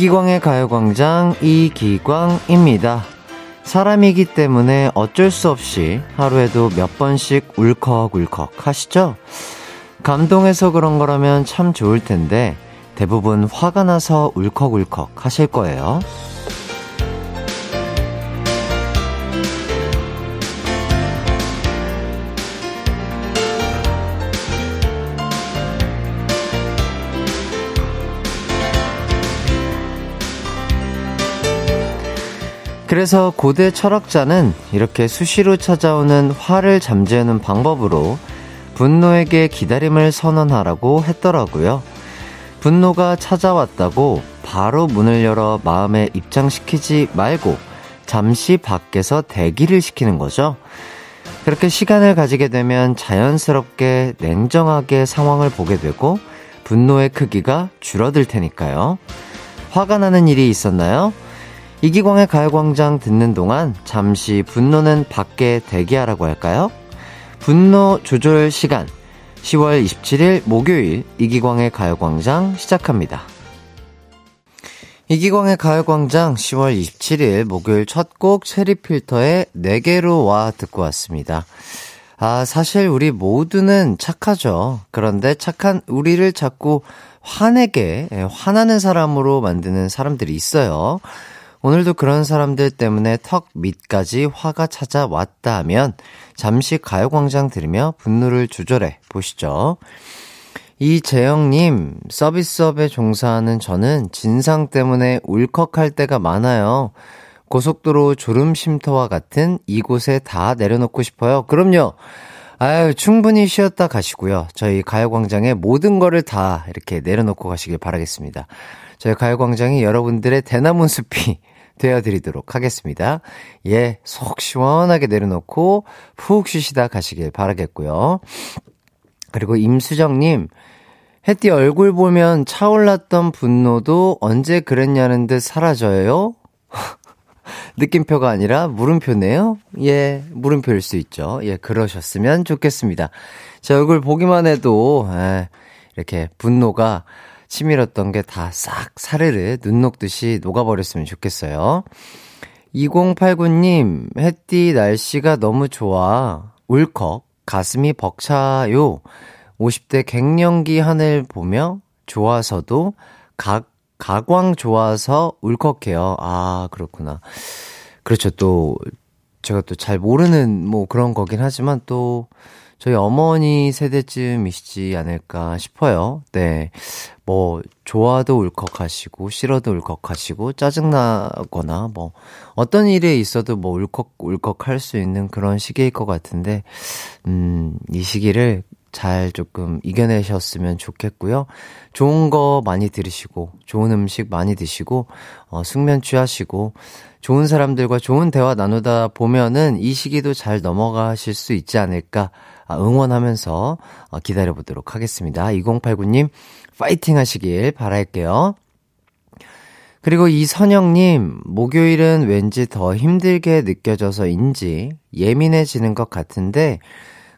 이기광의 가요광장 이기광입니다. 사람이기 때문에 어쩔 수 없이 하루에도 몇 번씩 울컥울컥 하시죠? 감동해서 그런 거라면 참 좋을 텐데 대부분 화가 나서 울컥울컥 하실 거예요. 그래서 고대 철학자는 이렇게 수시로 찾아오는 화를 잠재우는 방법으로 분노에게 기다림을 선언하라고 했더라고요. 분노가 찾아왔다고 바로 문을 열어 마음에 입장시키지 말고 잠시 밖에서 대기를 시키는 거죠. 그렇게 시간을 가지게 되면 자연스럽게 냉정하게 상황을 보게 되고 분노의 크기가 줄어들 테니까요. 화가 나는 일이 있었나요? 이기광의 가요광장 듣는 동안 잠시 분노는 밖에 대기하라고 할까요? 분노 조절 시간 10월 27일 목요일 이기광의 가요광장 시작합니다. 이기광의 가요광장 10월 27일 목요일 첫 곡 체리필터의 내게로 와 듣고 왔습니다. 아, 사실 우리 모두는 착하죠. 그런데 착한 우리를 자꾸 화내게, 예, 화나는 사람으로 만드는 사람들이 있어요. 오늘도 그런 사람들 때문에 턱 밑까지 화가 찾아왔다 하면 잠시 가요광장 들으며 분노를 조절해 보시죠. 이재영님, 서비스업에 종사하는 저는 진상 때문에 울컥할 때가 많아요. 고속도로 졸음 쉼터와 같은 이곳에 다 내려놓고 싶어요. 그럼요. 아유, 충분히 쉬었다 가시고요. 저희 가요광장에 모든 거를 다 이렇게 내려놓고 가시길 바라겠습니다. 저희 가요광장이 여러분들의 대나무 숲이 되어드리도록 하겠습니다. 예, 속 시원하게 내려놓고 푹 쉬시다 가시길 바라겠고요. 그리고 임수정님, 햇띠 얼굴 보면 차올랐던 분노도 언제 그랬냐는 듯 사라져요? 느낌표가 아니라 물음표네요? 예, 물음표일 수 있죠. 예, 그러셨으면 좋겠습니다. 제 얼굴 보기만 해도, 예, 이렇게 분노가 치밀었던 게 다 싹 사르르 눈 녹듯이 녹아버렸으면 좋겠어요. 2089님, 햇띠 날씨가 너무 좋아. 울컥, 가슴이 벅차요. 50대 갱년기 하늘 보며 좋아서도 가, 가광 좋아서 울컥해요. 아, 그렇구나. 그렇죠. 또, 제가 또 잘 모르는 뭐 그런 거긴 하지만 또, 저희 어머니 세대쯤이시지 않을까 싶어요. 네. 뭐, 좋아도 울컥하시고, 싫어도 울컥하시고, 짜증나거나, 뭐, 어떤 일에 있어도 뭐, 울컥, 울컥 할 수 있는 그런 시기일 것 같은데, 음, 이 시기를 잘 조금 이겨내셨으면 좋겠고요. 좋은 거 많이 들으시고, 좋은 음식 많이 드시고, 어, 숙면 취하시고, 좋은 사람들과 좋은 대화 나누다 보면은 이 시기도 잘 넘어가실 수 있지 않을까 아, 응원하면서 어, 기다려보도록 하겠습니다. 2089님, 파이팅 하시길 바랄게요. 그리고 이선영님, 목요일은 왠지 더 힘들게 느껴져서인지 예민해지는 것 같은데,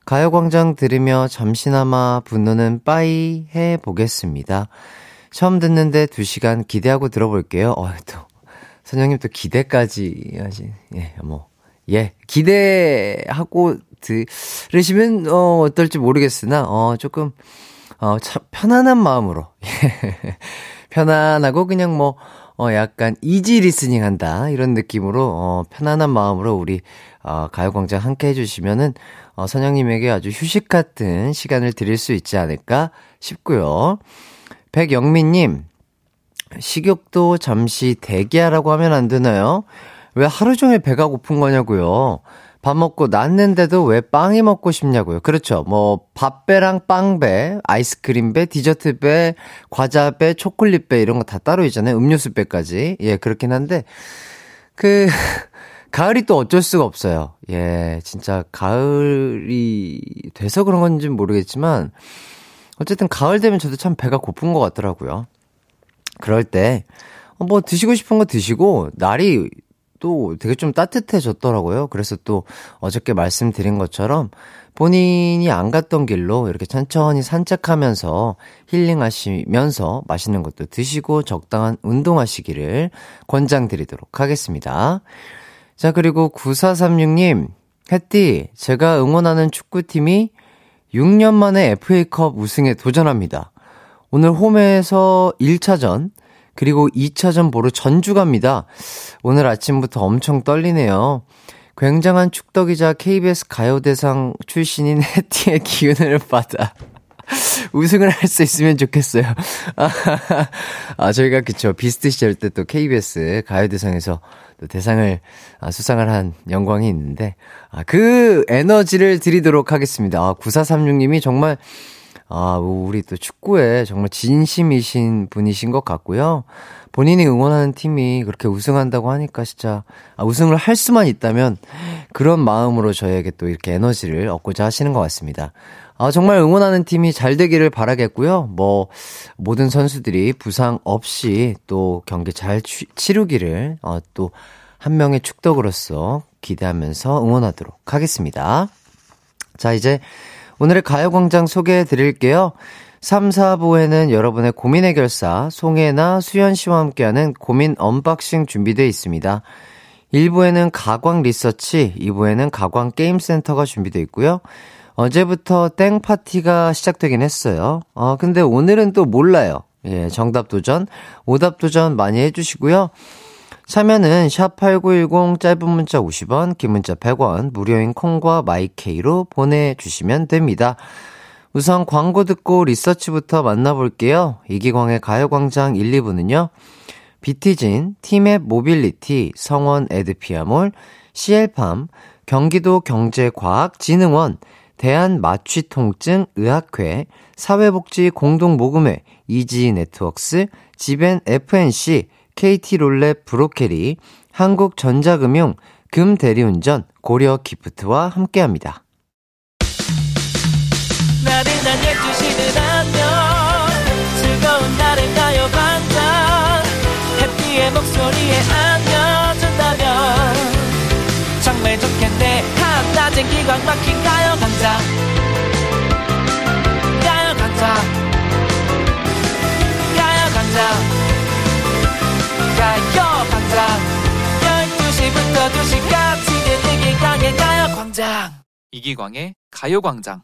가요광장 들으며 잠시나마 분노는 빠이 해보겠습니다. 처음 듣는데 2시간 기대하고 들어볼게요. 어, 또, 선영님 또 기대까지 하시, 예, 뭐, 예, 기대하고 들으시면, 어, 어떨지 모르겠으나, 어, 조금, 어, 참, 편안한 마음으로, 예. 편안하고 그냥 뭐, 어, 약간 easy listening 한다. 이런 느낌으로, 어, 편안한 마음으로 우리, 어, 가요광장 함께 해주시면은, 어, 선영님에게 아주 휴식 같은 시간을 드릴 수 있지 않을까 싶고요. 백영민님, 식욕도 잠시 대기하라고 하면 안 되나요? 왜 하루 종일 배가 고픈 거냐고요? 밥 먹고 났는데도 왜 빵이 먹고 싶냐고요. 그렇죠. 뭐, 밥배랑 빵배, 아이스크림배, 디저트배, 과자배, 초콜릿배 이런 거 다 따로 있잖아요. 음료수배까지. 예, 그렇긴 한데, 그, 가을이 또 어쩔 수가 없어요. 예, 진짜 가을이 돼서 그런 건지 모르겠지만, 어쨌든 가을 되면 저도 참 배가 고픈 것 같더라고요. 그럴 때, 어, 뭐 드시고 싶은 거 드시고, 날이 또 되게 좀 따뜻해졌더라고요. 그래서 또 어저께 말씀드린 것처럼 본인이 안 갔던 길로 이렇게 천천히 산책하면서 힐링하시면서 맛있는 것도 드시고 적당한 운동하시기를 권장드리도록 하겠습니다. 자, 그리고 9436님, 햇띠, 제가 응원하는 축구팀이 6년 만에 FA컵 우승에 도전합니다. 오늘 홈에서 1차전, 그리고 2차전 보러 전주 갑니다. 오늘 아침부터 엄청 떨리네요. 굉장한 축덕이자 KBS 가요대상 출신인 해티의 기운을 받아 우승을 할 수 있으면 좋겠어요. 아, 저희가 그쵸. 비스트 시절 때 또 KBS 가요대상에서 또 대상을 아, 수상을 한 영광이 있는데, 아, 그 에너지를 드리도록 하겠습니다. 아, 9436님이 정말, 아, 우리 또 축구에 정말 진심이신 분이신 것 같고요. 본인이 응원하는 팀이 그렇게 우승한다고 하니까 진짜 아, 우승을 할 수만 있다면 그런 마음으로 저에게 또 이렇게 에너지를 얻고자 하시는 것 같습니다. 아, 정말 응원하는 팀이 잘 되기를 바라겠고요. 뭐, 모든 선수들이 부상 없이 또 경기 잘 취, 치르기를, 어, 또, 한 명의 축덕으로서 기대하면서 응원하도록 하겠습니다. 자, 이제 오늘의 가요광장 소개해 드릴게요. 3, 4부에는 여러분의 고민 해결사 송혜나 수현 씨와 함께하는 고민 unboxing 준비되어 있습니다. 1부에는 가광 리서치, 2부에는 가광 게임센터가 준비되어 있고요. 어제부터 땡 파티가 시작되긴 했어요. 어, 근데 오늘은 또 몰라요. 예, 정답 도전, 오답 도전 많이 해주시고요. 참여는 샵8910 짧은 문자 50원, 긴 문자 100원, 무료인 콩과 마이케이로 보내주시면 됩니다. 우선 광고 듣고 리서치부터 만나볼게요. 이기광의 가요광장 1, 2부는요. 비티진, 티맵 모빌리티, 성원 에드피아몰, CL팜, 경기도 경제과학진흥원, 대한마취통증 의학회, 사회복지공동모금회, 이지네트웍스, 지벤 FNC, KT롤렛 브로케리, 한국전자금융, 금대리운전, 고려 기프트와 함께합니다. 나른한 12시는 안녕 즐거운 날을 가요 반짝. 해피의 목소리에 안겨준다면. 정말 좋겠네. 한낮엔 기광 막힌 가요 강자 강자 12시부터 2시까지 이기광의 가요광장 이기광의 가요광장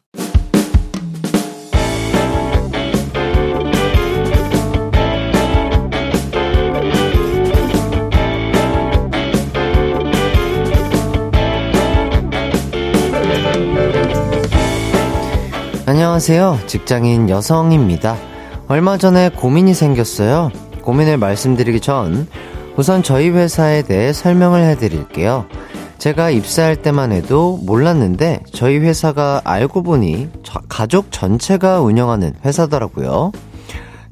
안녕하세요. 직장인 여성입니다. 얼마 전에 고민이 생겼어요. 고민을 말씀드리기 전 우선 저희 회사에 대해 설명을 해드릴게요. 제가 입사할 때만 해도 몰랐는데 저희 회사가 알고 보니 가족 전체가 운영하는 회사더라고요.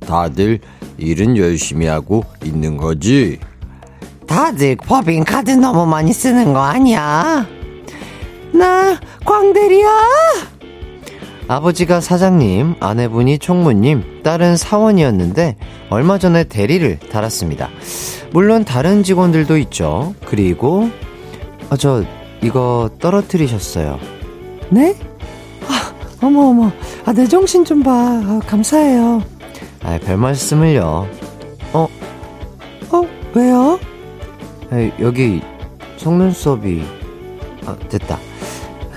다들 일은 열심히 하고 있는 거지? 다들 법인카드 너무 많이 쓰는 거 아니야? 나 광대리야! 아버지가 사장님, 아내분이 총무님, 딸은 사원이었는데 얼마 전에 대리를 달았습니다. 물론 다른 직원들도 있죠. 그리고 아, 저 이거 떨어뜨리셨어요. 네? 아, 어머 어머. 아, 내 정신 좀 봐. 아, 감사해요. 아, 별 말씀을요. 어? 어? 왜요? 아, 여기 속눈썹이 아, 됐다.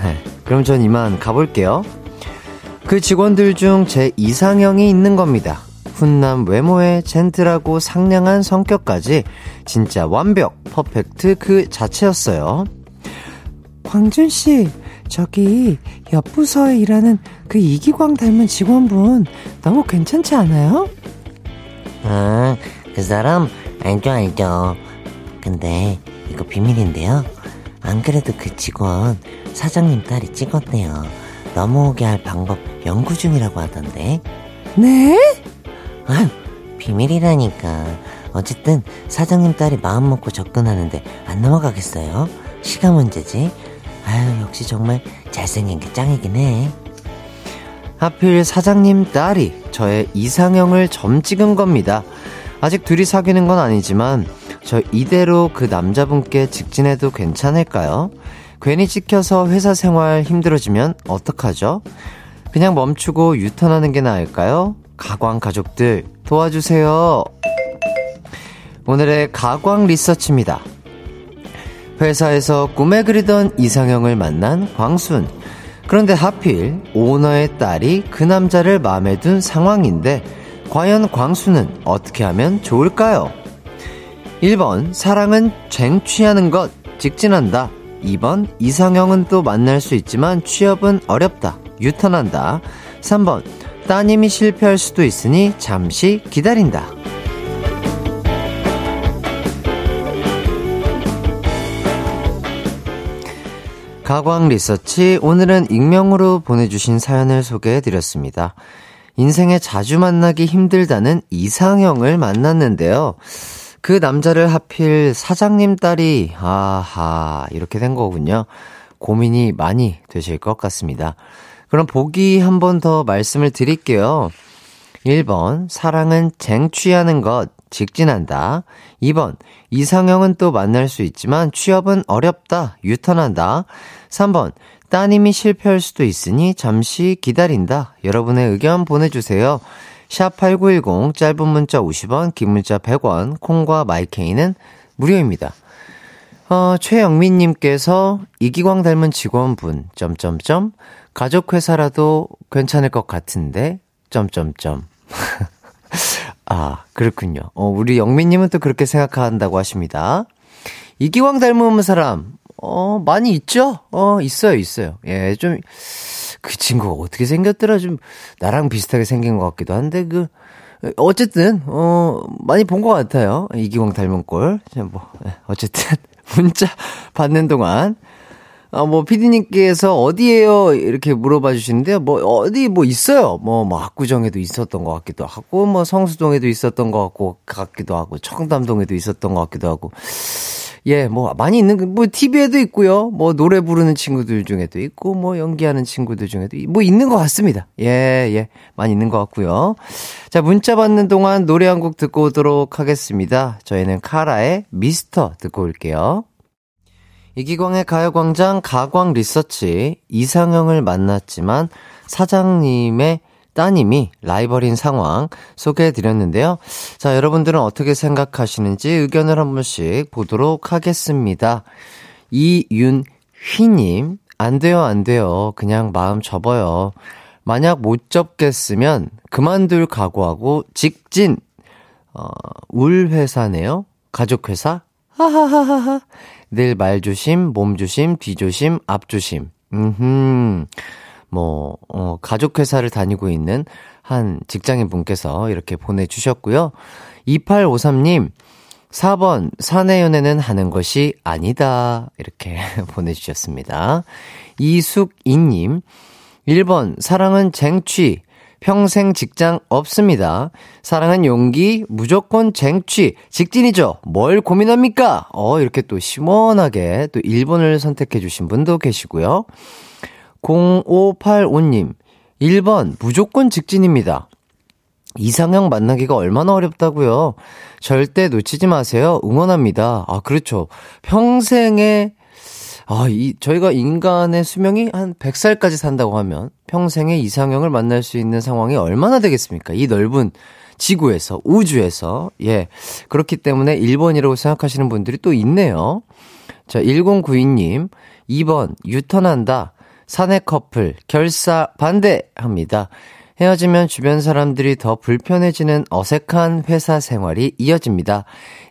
아, 그럼 전 이만 가볼게요. 그 직원들 중 제 이상형이 있는 겁니다. 훈남 외모에 젠틀하고 상냥한 성격까지 진짜 완벽, 퍼펙트 그 자체였어요. 광준씨, 저기 옆 부서에 일하는 그 이기광 닮은 직원분 너무 괜찮지 않아요? 아, 그 사람 알죠 알죠. 근데 이거 비밀인데요. 안 그래도 그 직원 사장님 딸이 찍었대요. 넘어오게 할 방법 연구 중이라고 하던데. 네? 아유, 비밀이라니까. 어쨌든 사장님 딸이 마음 먹고 접근하는데 안 넘어가겠어요? 시간 문제지. 아유, 역시 정말 잘생긴 게 짱이긴 해. 하필 사장님 딸이 저의 이상형을 점 찍은 겁니다. 아직 둘이 사귀는 건 아니지만 저 이대로 그 남자분께 직진해도 괜찮을까요? 괜히 찍혀서 회사 생활 힘들어지면 어떡하죠? 그냥 멈추고 유턴하는 게 나을까요? 가광 가족들 도와주세요. 오늘의 가광 리서치입니다. 회사에서 꿈에 그리던 이상형을 만난 광순. 그런데 하필 오너의 딸이 그 남자를 마음에 둔 상황인데 과연 광수는 어떻게 하면 좋을까요? 1번 사랑은 쟁취하는 것 직진한다. 2번 이상형은 또 만날 수 있지만 취업은 어렵다. 유턴한다. 3번 따님이 실패할 수도 있으니 잠시 기다린다. 가광 리서치 오늘은 익명으로 보내주신 사연을 소개해드렸습니다. 인생에 자주 만나기 힘들다는 이상형을 만났는데요. 그 남자를 하필 사장님 딸이, 아하, 이렇게 된 거군요. 고민이 많이 되실 것 같습니다. 그럼 보기 한 번 더 말씀을 드릴게요. 1번, 사랑은 쟁취하는 것, 직진한다. 2번, 이상형은 또 만날 수 있지만 취업은 어렵다, 유턴한다. 3번, 따님이 실패할 수도 있으니 잠시 기다린다. 여러분의 의견 보내주세요. 샵8910 짧은 문자 50원, 긴 문자 100원, 콩과 마이케이는 무료입니다. 어, 최영민 님께서 이기광 닮은 직원분, 점점점, 가족 회사라도 괜찮을 것 같은데, 점점점. 아, 그렇군요. 어, 우리 영민 님은 또 그렇게 생각한다고 하십니다. 이기광 닮은 사람, 어, 많이 있죠? 어, 있어요, 있어요. 예, 좀, 그 친구가 어떻게 생겼더라? 좀, 나랑 비슷하게 생긴 것 같기도 한데, 그, 어쨌든, 어, 많이 본 것 같아요. 이기광 닮은 꼴. 뭐, 예, 어쨌든, 문자 받는 동안, 아, 뭐, 피디님께서 어디에요? 이렇게 물어봐 주시는데요. 뭐, 어디 뭐 있어요. 뭐, 뭐, 압구정에도 있었던 것 같기도 하고, 뭐, 성수동에도 있었던 것 같고, 같기도 하고, 청담동에도 있었던 것 같기도 하고. 예, 뭐, 많이 있는, 뭐, TV에도 있고요. 뭐, 노래 부르는 친구들 중에도 있고, 뭐, 연기하는 친구들 중에도, 뭐, 있는 것 같습니다. 예, 예. 많이 있는 것 같고요. 자, 문자 받는 동안 노래 한 곡 듣고 오도록 하겠습니다. 저희는 카라의 미스터 듣고 올게요. 이기광의 가요광장 가광 리서치 이상형을 만났지만 사장님의 따님이 라이벌인 상황 소개해 드렸는데요. 자, 여러분들은 어떻게 생각하시는지 의견을 한 번씩 보도록 하겠습니다. 이윤휘님, 안 돼요, 안 돼요. 그냥 마음 접어요. 만약 못 접겠으면 그만둘 각오하고 직진, 어, 울 회사네요? 가족회사? 하하하하하. 늘 말조심, 몸조심, 뒤조심, 앞조심. 음흠. 뭐, 어, 가족회사를 다니고 있는 한 직장인 분께서 이렇게 보내주셨고요. 2853님, 4번, 사내 연애는 하는 것이 아니다. 이렇게 보내주셨습니다. 이숙이님, 1번, 사랑은 쟁취. 평생 직장 없습니다. 사랑은 용기, 무조건 쟁취, 직진이죠. 뭘 고민합니까? 어, 이렇게 또 시원하게 또 1번을 선택해주신 분도 계시고요. 0585님, 1번, 무조건 직진입니다. 이상형 만나기가 얼마나 어렵다고요? 절대 놓치지 마세요. 응원합니다. 아, 그렇죠. 평생에, 아, 이, 저희가 인간의 수명이 한 100살까지 산다고 하면 평생에 이상형을 만날 수 있는 상황이 얼마나 되겠습니까? 이 넓은 지구에서, 우주에서. 예. 그렇기 때문에 1번이라고 생각하시는 분들이 또 있네요. 자, 1092님, 2번, 유턴한다. 사내 커플 결사 반대합니다. 헤어지면 주변 사람들이 더 불편해지는 어색한 회사 생활이 이어집니다.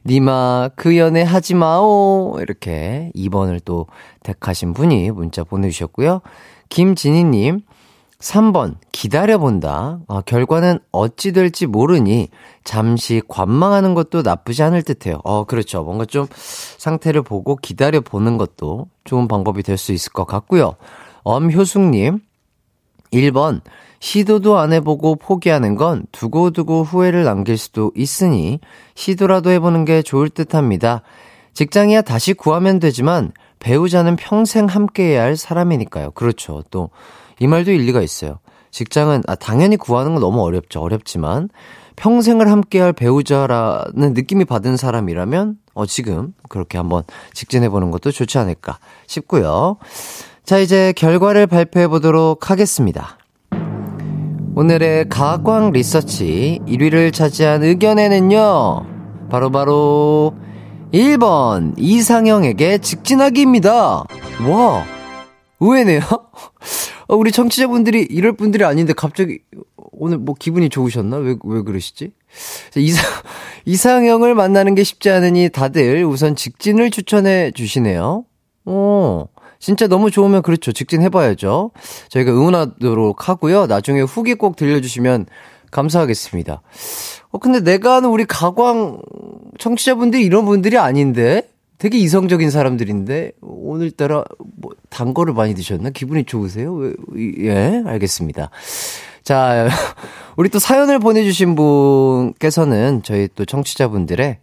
니마 그 연애 하지 마오 이렇게 2번을 또 택하신 분이 문자 보내주셨고요. 김진희님 3번 기다려본다. 아, 결과는 어찌 될지 모르니 잠시 관망하는 것도 나쁘지 않을 듯 해요. 어 그렇죠. 뭔가 좀 상태를 보고 기다려보는 것도 좋은 방법이 될 수 있을 것 같고요. 엄효숙님, 1번, 시도도 안 해보고 포기하는 건 두고두고 후회를 남길 수도 있으니 시도라도 해보는 게 좋을 듯 합니다. 직장이야 다시 구하면 되지만 배우자는 평생 함께해야 할 사람이니까요. 그렇죠. 또 이 말도 일리가 있어요. 직장은 아 당연히 구하는 건 너무 어렵죠. 어렵지만 평생을 함께할 배우자라는 느낌이 받은 사람이라면, 어, 지금 그렇게 한번 직진해보는 것도 좋지 않을까 싶고요. 자, 이제 결과를 발표해 보도록 하겠습니다. 오늘의 가광 리서치 1위를 차지한 의견에는요, 바로바로 바로 1번 이상형에게 직진하기입니다. 와, 의외네요. 어, 우리 청취자분들이 이럴 분들이 아닌데 갑자기 오늘 뭐 기분이 좋으셨나? 왜, 왜 그러시지? 이상, 이상형을 만나는 게 쉽지 않으니 다들 우선 직진을 추천해 주시네요. 오, 진짜 너무 좋으면 그렇죠. 직진해봐야죠. 저희가 응원하도록 하고요. 나중에 후기 꼭 들려주시면 감사하겠습니다. 어, 근데 내가 아는 우리 가광 청취자분들이 이런 분들이 아닌데? 되게 이성적인 사람들인데, 오늘따라 뭐, 단 거를 많이 드셨나? 기분이 좋으세요? 왜, 예, 알겠습니다. 자, 우리 또 사연을 보내주신 분께서는 저희 또 청취자분들의,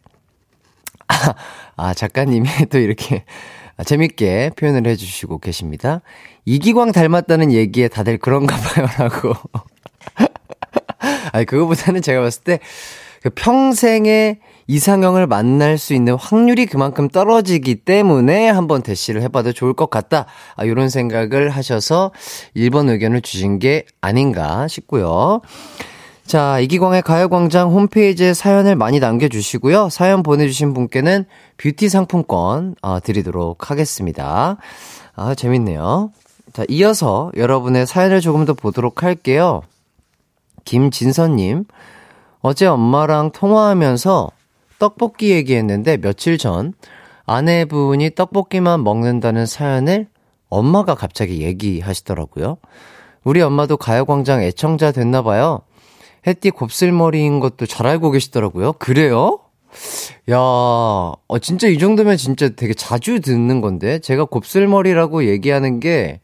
아, 아 작가님이 또 이렇게 재밌게 표현을 해주시고 계십니다. 이기광 닮았다는 얘기에 다들 그런가 봐요, 라고. 아니, 그거보다는 제가 봤을 때, 그 평생에 이상형을 만날 수 있는 확률이 그만큼 떨어지기 때문에 한번 대시를 해봐도 좋을 것 같다. 아, 이런 생각을 하셔서 1번 의견을 주신 게 아닌가 싶고요. 자, 이기광의 가요광장 홈페이지에 사연을 많이 남겨주시고요. 사연 보내주신 분께는 뷰티 상품권 어, 드리도록 하겠습니다. 아, 재밌네요. 자, 이어서 여러분의 사연을 조금 더 보도록 할게요. 김진선님, 어제 엄마랑 통화하면서 떡볶이 얘기했는데 며칠 전 아내분이 떡볶이만 먹는다는 사연을 엄마가 갑자기 얘기하시더라고요. 우리 엄마도 가요광장 애청자 됐나봐요. 햇띠 곱슬머리인 것도 잘 알고 계시더라고요. 그래요? 야, 어, 진짜 이 정도면 진짜 되게 자주 듣는 건데, 제가 곱슬머리라고 얘기하는 게,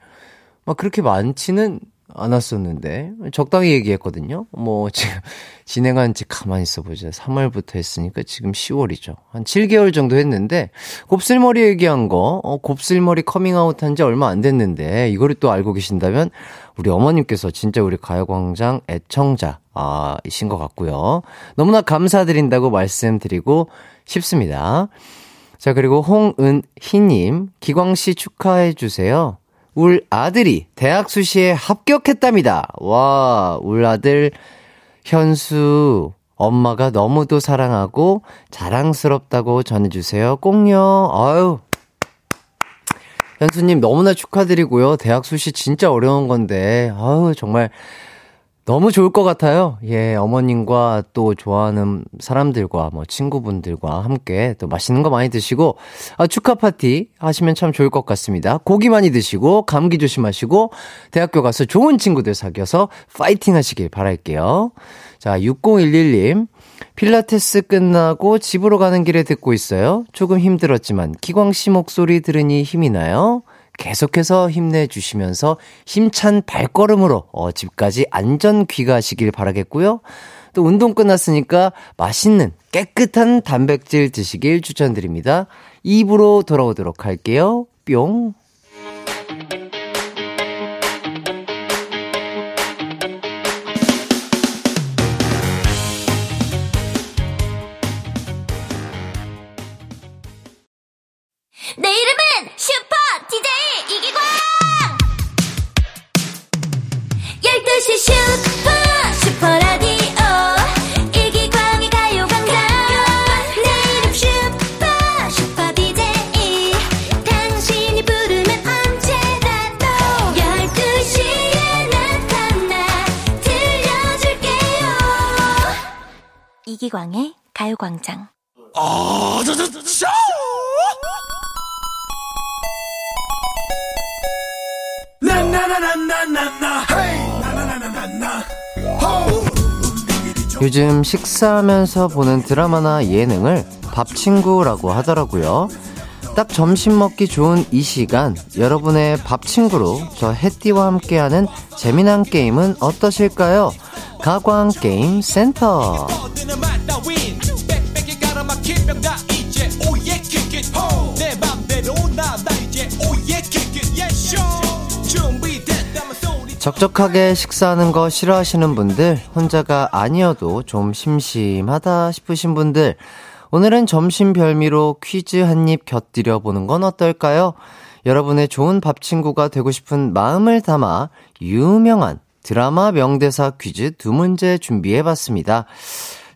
막 그렇게 많지는 않았었는데 적당히 얘기했거든요. 뭐 지금 진행한 지 가만히 있어 보자. 3월부터 했으니까 지금 10월이죠. 한 7개월 정도 했는데 곱슬머리 얘기한 거, 어, 곱슬머리 커밍아웃 한 지 얼마 안 됐는데 이거를 또 알고 계신다면 우리 어머님께서 진짜 우리 가요광장 애청자 아, 이신 것 같고요. 너무나 감사드린다고 말씀드리고 싶습니다. 자, 그리고 홍은희님, 기광 씨 축하해 주세요. 울 아들이 대학 수시에 합격했답니다. 와, 울 아들 현수 엄마가 너무도 사랑하고 자랑스럽다고 전해주세요. 꼭요. 아유. 현수님 너무나 축하드리고요. 대학 수시 진짜 어려운 건데, 아유, 정말 너무 좋을 것 같아요. 예, 어머님과 또 좋아하는 사람들과 뭐 친구분들과 함께 또 맛있는 거 많이 드시고, 아, 축하 파티 하시면 참 좋을 것 같습니다. 고기 많이 드시고, 감기 조심하시고, 대학교 가서 좋은 친구들 사귀어서 파이팅 하시길 바랄게요. 자, 6011님. 필라테스 끝나고 집으로 가는 길에 듣고 있어요. 조금 힘들었지만, 기광 씨 목소리 들으니 힘이 나요. 계속해서 힘내주시면서 힘찬 발걸음으로 어, 집까지 안전 귀가하시길 바라겠고요. 또 운동 끝났으니까 맛있는 깨끗한 단백질 드시길 추천드립니다. 입으로 돌아오도록 할게요. 뿅. 이기광의 가요광장 요즘 식사하면서 보는 드라마나 예능을 밥친구라고 하더라고요. 딱 점심 먹기 좋은 이 시간, 여러분의 밥친구로 저 해띠와 함께하는 재미난 게임은 어떠실까요? 가광 게임 센터. 적적하게 식사하는 거 싫어하시는 분들, 혼자가 아니어도 좀 심심하다 싶으신 분들, 오늘은 점심 별미로 퀴즈 한 입 곁들여 보는 건 어떨까요? 여러분의 좋은 밥 친구가 되고 싶은 마음을 담아 유명한 드라마 명대사 퀴즈 두 문제 준비해 봤습니다.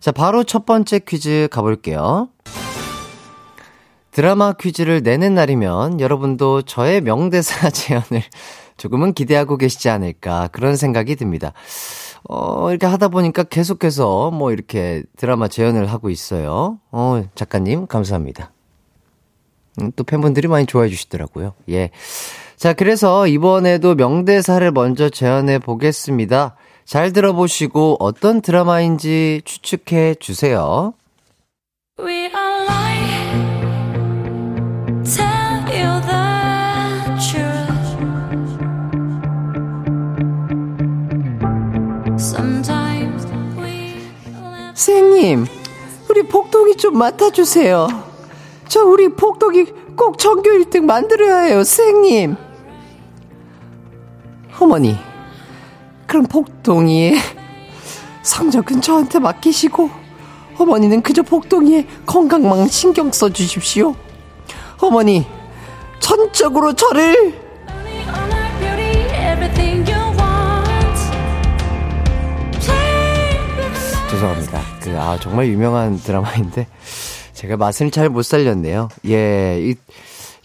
자, 바로 첫 번째 퀴즈 가볼게요. 드라마 퀴즈를 내는 날이면 여러분도 저의 명대사 제안을 조금은 기대하고 계시지 않을까 그런 생각이 듭니다. 어, 이렇게 하다 보니까 계속해서 뭐 이렇게 드라마 재연을 하고 있어요. 어, 작가님, 감사합니다. 음, 또 팬분들이 많이 좋아해 주시더라고요. 예. 자, 그래서 이번에도 명대사를 먼저 재연해 보겠습니다. 잘 들어보시고 어떤 드라마인지 추측해 주세요. 선생님, 우리 복동이 좀 맡아주세요. 저 우리 복동이 꼭 전교 1등 만들어야 해요, 선생님. 어머니, 그럼 복동이의 성적은 저한테 맡기시고, 어머니는 그저 복동이의 건강만 신경 써주십시오. 어머니, 전적으로 저를 죄송합니다. 그, 아, 정말 유명한 드라마인데, 제가 맛을 잘 못 살렸네요. 예, 이,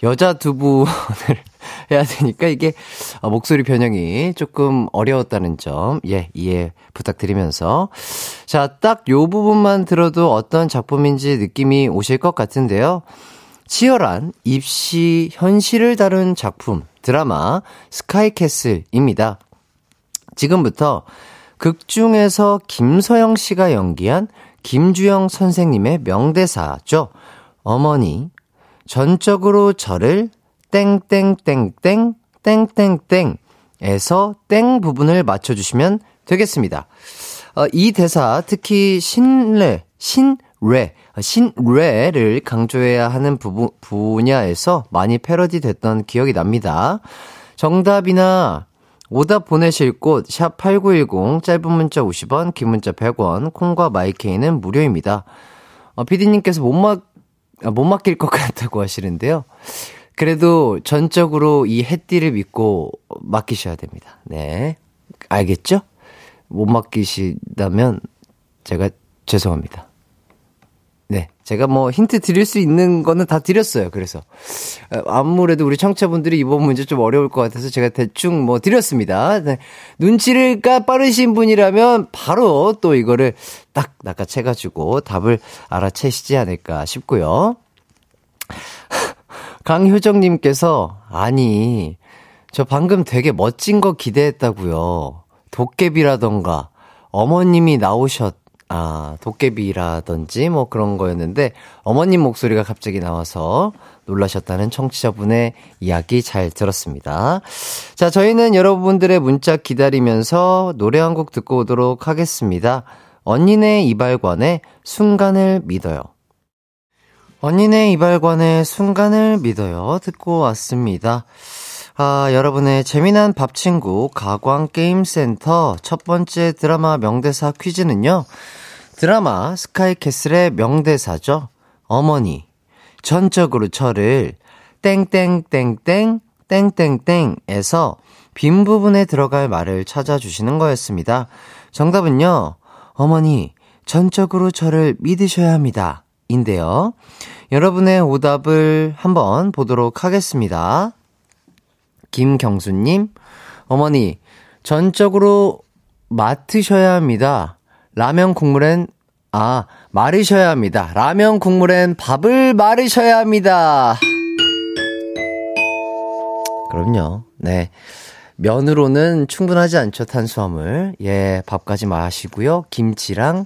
여자 두부를 해야 되니까 이게, 아, 목소리 변형이 조금 어려웠다는 점, 예, 이해 부탁드리면서. 자, 딱 요 부분만 들어도 어떤 작품인지 느낌이 오실 것 같은데요. 치열한 입시 현실을 다룬 작품, 드라마, 스카이캐슬입니다. 지금부터 극 중에서 김서영 씨가 연기한 김주영 선생님의 명대사죠. 어머니, 전적으로 저를 땡땡땡땡 땡땡땡에서 땡 부분을 맞춰주시면 되겠습니다. 어, 이 대사 특히 신뢰, 신뢰, 신뢰를 강조해야 하는 부분, 분야에서 많이 패러디 됐던 기억이 납니다. 정답이나 오답 보내실 곳, 샵8910, 짧은 문자 50원, 긴 문자 100원, 콩과 마이케이는 무료입니다. 어, 피디님께서 못 막, 아, 못 맡길 것 같다고 하시는데요. 그래도 전적으로 이 해띠를 믿고 맡기셔야 됩니다. 네. 알겠죠? 못 맡기시다면 제가 죄송합니다. 네. 제가 뭐 힌트 드릴 수 있는 거는 다 드렸어요. 그래서. 어, 아무래도 우리 청취자분들이 이번 문제 좀 어려울 것 같아서 제가 대충 뭐 드렸습니다. 네. 눈치를 까 빠르신 분이라면 바로 또 이거를 딱 낚아채가지고 답을 알아채시지 않을까 싶고요. 강효정님께서, 아니, 저 방금 되게 멋진 거 기대했다고요. 도깨비라던가, 어머님이 나오셨, 아, 도깨비라든지 뭐 그런 거였는데, 어머님 목소리가 갑자기 나와서 놀라셨다는 청취자분의 이야기 잘 들었습니다. 자, 저희는 여러분들의 문자 기다리면서 노래 한 곡 듣고 오도록 하겠습니다. 언니네 이발관의 순간을 믿어요. 언니네 이발관의 순간을 믿어요. 듣고 왔습니다. 아, 여러분의 재미난 밥 친구 가광게임센터 첫 번째 드라마 명대사 퀴즈는요. 드라마 스카이캐슬의 명대사죠. 어머니, 전적으로 저를 땡땡땡땡 땡땡땡에서 빈 부분에 들어갈 말을 찾아주시는 거였습니다. 정답은요. 어머니, 전적으로 저를 믿으셔야 합니다. 인데요. 여러분의 오답을 한번 보도록 하겠습니다. 김경수님, 어머니, 전적으로 맡으셔야 합니다. 라면 국물엔, 아, 마르셔야 합니다. 라면 국물엔 밥을 마르셔야 합니다. 그럼요. 네. 면으로는 충분하지 않죠, 탄수화물. 예, 밥까지 마시고요. 김치랑,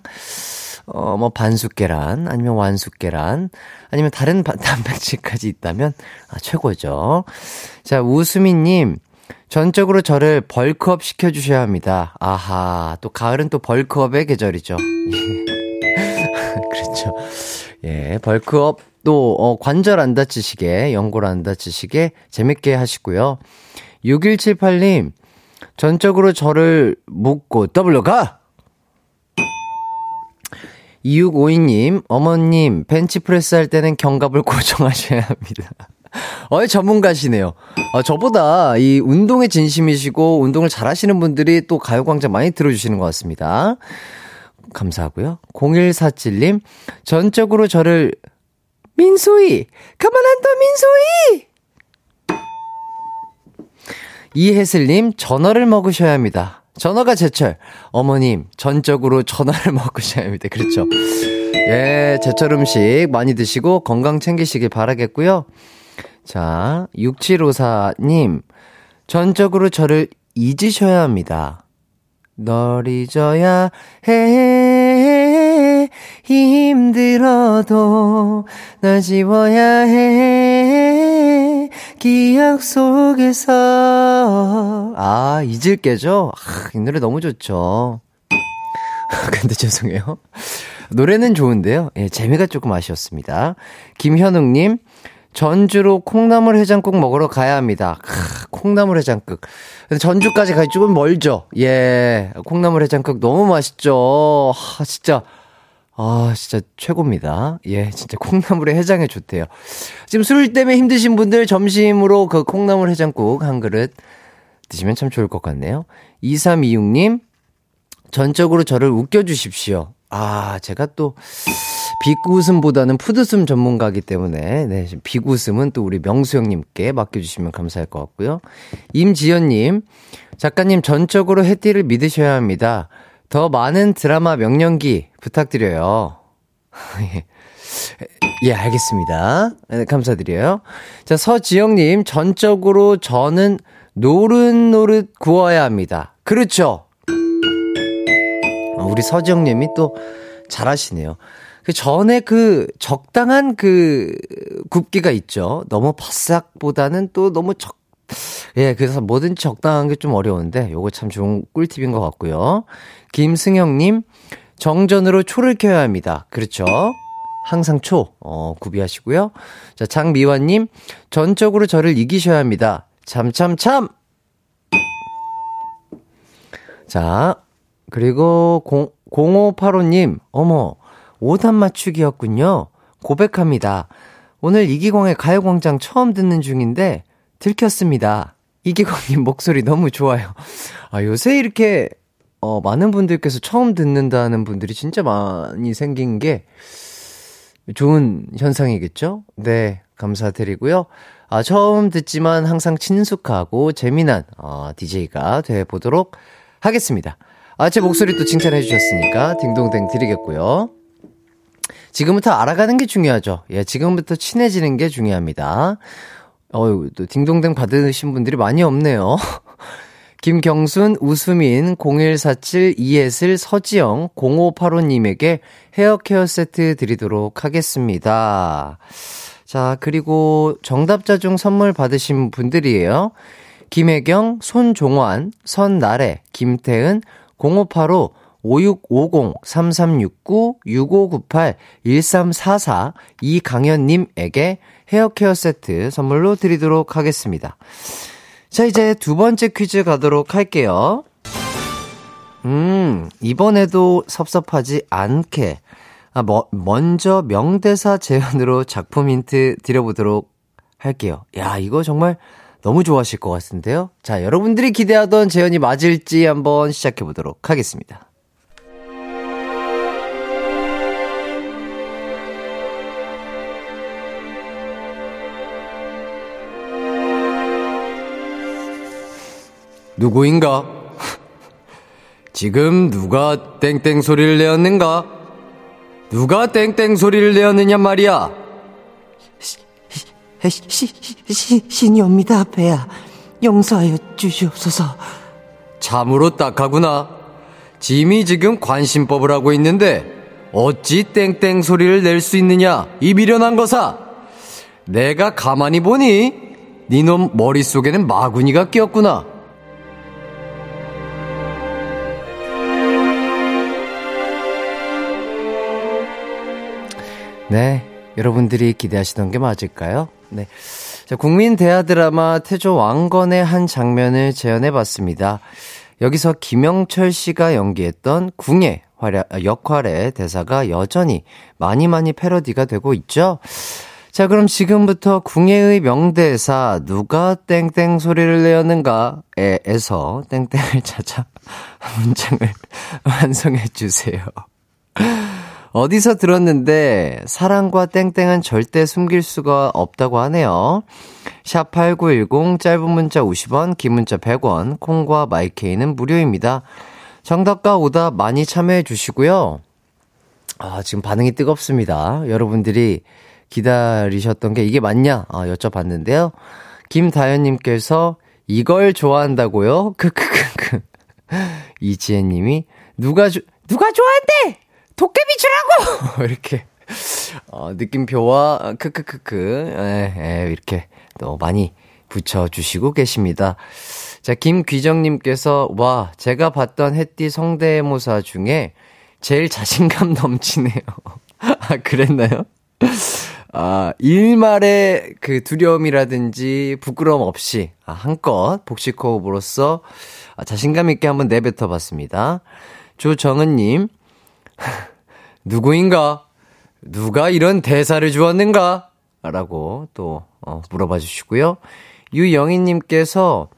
어, 뭐, 반숙 계란, 아니면 완숙 계란, 아니면 다른 바, 단백질까지 있다면, 아, 최고죠. 자, 우수미님, 전적으로 저를 bulk up 시켜주셔야 합니다. 아하, 또 가을은 또 bulk up의 계절이죠. 그렇죠. 예, bulk up 또, 어, 관절 안 다치시게, 연골 안 다치시게 재밌게 하시고요. 6178님, 전적으로 저를 묻고 더블로 가! 2652님, 어머님, 벤치프레스 할 때는 견갑을 고정하셔야 합니다. 어이, 전문가시네요. 어, 저보다 이 운동에 진심이시고 운동을 잘 하시는 분들이 또 가요광장 많이 들어주시는 것 같습니다. 감사하고요. 0147님, 전적으로 저를, 민소희! 가만 안 둬, 민소희! 이혜슬님, 전어를 먹으셔야 합니다. 전어가 제철. 어머님, 전적으로 전어를 먹으셔야 합니다. 그렇죠. 예, 제철 음식 많이 드시고 건강 챙기시길 바라겠고요. 자, 6754님, 전적으로 저를 잊으셔야 합니다. 널 잊어야 해. 힘들어도 널 지워야 해. 기억 속에서. 아, 잊을 게죠? 아, 이 노래 너무 좋죠. 근데 죄송해요. 노래는 좋은데요. 예, 재미가 조금 아쉬웠습니다. 김현웅님, 전주로 콩나물 해장국 먹으러 가야 합니다. 크, 콩나물 해장국. 전주까지 가기 조금 멀죠? 예. 콩나물 해장국 너무 맛있죠? 아, 진짜. 아, 진짜 최고입니다. 예, 진짜 콩나물에 해장에 좋대요. 지금 술 때문에 힘드신 분들 점심으로 그 콩나물 해장국 한 그릇 드시면 참 좋을 것 같네요. 2326님, 전적으로 저를 웃겨주십시오. 아, 제가 또, 비웃음보다는 푸드숨 전문가기 때문에, 네, 비웃음은 또 우리 명수 형님께 맡겨주시면 감사할 것 같고요. 임지연님, 작가님 전적으로 해띠를 믿으셔야 합니다. 더 많은 드라마 명령기 부탁드려요. 예, 알겠습니다. 네, 감사드려요. 자, 서지영님, 전적으로 저는 노릇노릇 구워야 합니다. 그렇죠. 어, 우리 서지영님이 또 잘하시네요. 그 전에 그 적당한 그 굽기가 있죠. 너무 바싹보다는 또 너무 적, 예, 그래서 뭐든지 적당한 게 좀 어려운데 요거 참 좋은 꿀팁인 것 같고요. 김승영님, 정전으로 초를 켜야 합니다. 그렇죠. 항상 초, 어, 구비하시고요. 자, 장미화님, 전적으로 저를 이기셔야 합니다. 참, 참, 참! 자, 그리고 0, 0585님, 어머, 오답 맞추기였군요. 고백합니다. 오늘 이기광의 가요광장 처음 듣는 중인데, 들켰습니다. 이기광님 목소리 너무 좋아요. 아, 요새 이렇게, 어, 많은 분들께서 처음 듣는다는 분들이 진짜 많이 생긴 게 좋은 현상이겠죠? 네, 감사드리고요. 아, 처음 듣지만 항상 친숙하고 재미난, 어, DJ가 돼 보도록 하겠습니다. 아, 제 목소리 또 칭찬해 주셨으니까 딩동댕 드리겠고요. 지금부터 알아가는 게 중요하죠. 예, 지금부터 친해지는 게 중요합니다. 어유 또 딩동댕 받으신 분들이 많이 없네요. 김경순, 우수민, 0147, 이예슬, 서지영, 0585님에게 헤어 케어 세트 드리도록 하겠습니다. 자, 그리고 정답자 중 선물 받으신 분들이에요. 김혜경, 손종환, 선나래, 김태은, 0585, 5650, 3369, 6598, 1344, 이강현님에게 헤어 케어 세트 선물로 드리도록 하겠습니다. 자, 이제 두 번째 퀴즈 가도록 할게요. 음, 이번에도 섭섭하지 않게. 아, 뭐, 먼저 명대사 재현으로 작품 힌트 드려보도록 할게요. 야, 이거 정말 너무 좋아하실 것 같은데요. 자, 여러분들이 기대하던 재현이 맞을지 한번 시작해보도록 하겠습니다. 누구인가? 지금 누가 땡땡 소리를 내었는가? 누가 땡땡 소리를 내었느냐 말이야. 시, 시, 시, 신이옵니다, 배야. 용서하여 주시옵소서. 참으로 딱하구나. 짐이 지금 관심법을 하고 있는데 어찌 땡땡 소리를 낼 수 있느냐 이 미련한 거사. 내가 가만히 보니 니놈 머릿속에는 마구니가 끼었구나. 네, 여러분들이 기대하시던 게 맞을까요? 네. 자, 국민 대하 드라마 태조 왕건의 한 장면을 재현해 봤습니다. 여기서 김영철 씨가 연기했던 궁예 활약, 역할의 대사가 여전히 많이 많이 패러디가 되고 있죠. 자, 그럼 지금부터 궁예의 명대사 누가 땡땡 소리를 내었는가에서 땡땡을 찾아 문장을 완성해 주세요. 어디서 들었는데 사랑과 땡땡은 절대 숨길 수가 없다고 하네요. 샵 8910 짧은 문자 50원, 긴 문자 100원, 콩과 마이케이는 무료입니다. 정답과 오답 많이 참여해 주시고요. 아, 지금 반응이 뜨겁습니다. 여러분들이 기다리셨던 게 이게 맞냐? 아, 여쭤봤는데요. 김다현님께서 이걸 좋아한다고요? 크크크크. 이지혜님이 누가 조, 누가 좋아한대? 도깨비 주라고! 이렇게. 어, 느낌표와 크크크크. 에, 에, 이렇게 또 많이 붙여주시고 계십니다. 자, 김귀정님께서, 와, 제가 봤던 햇띠 성대모사 중에 제일 자신감 넘치네요. 아, 그랬나요? 아, 일말의 그 두려움이라든지 부끄러움 없이, 아, 한껏 복식 호흡으로써 아, 자신감 있게 한번 내뱉어 봤습니다. 조정은님, 누구인가? 누가 이런 대사를 주었는가? 라고 또, 어, 물어봐 주시고요. 유영희님께서,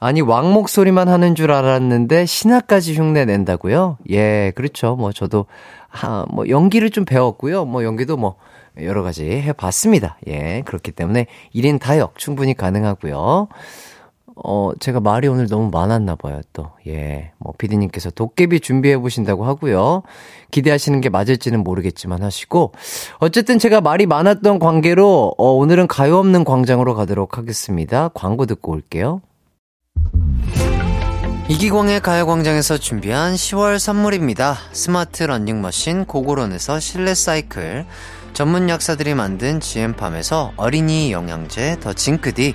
아니, 왕 목소리만 하는 줄 알았는데, 신화까지 흉내 낸다고요? 예, 그렇죠. 뭐, 저도, 아, 뭐, 연기를 좀 배웠고요. 뭐, 연기도 뭐, 여러 가지 해봤습니다. 예, 그렇기 때문에 1인 다역 충분히 가능하고요. 어, 제가 말이 오늘 너무 많았나 봐요, 또. 예. 뭐, 피디님께서 도깨비 준비해 보신다고 하고요. 기대하시는 게 맞을지는 모르겠지만 하시고. 어쨌든 제가 말이 많았던 관계로, 어, 오늘은 가요 없는 광장으로 가도록 하겠습니다. 광고 듣고 올게요. 이기광의 가요광장에서 준비한 10월 선물입니다. 스마트 러닝머신 고고론에서 실내 사이클, 전문 약사들이 만든 GM팜에서 어린이 영양제 더 징크디,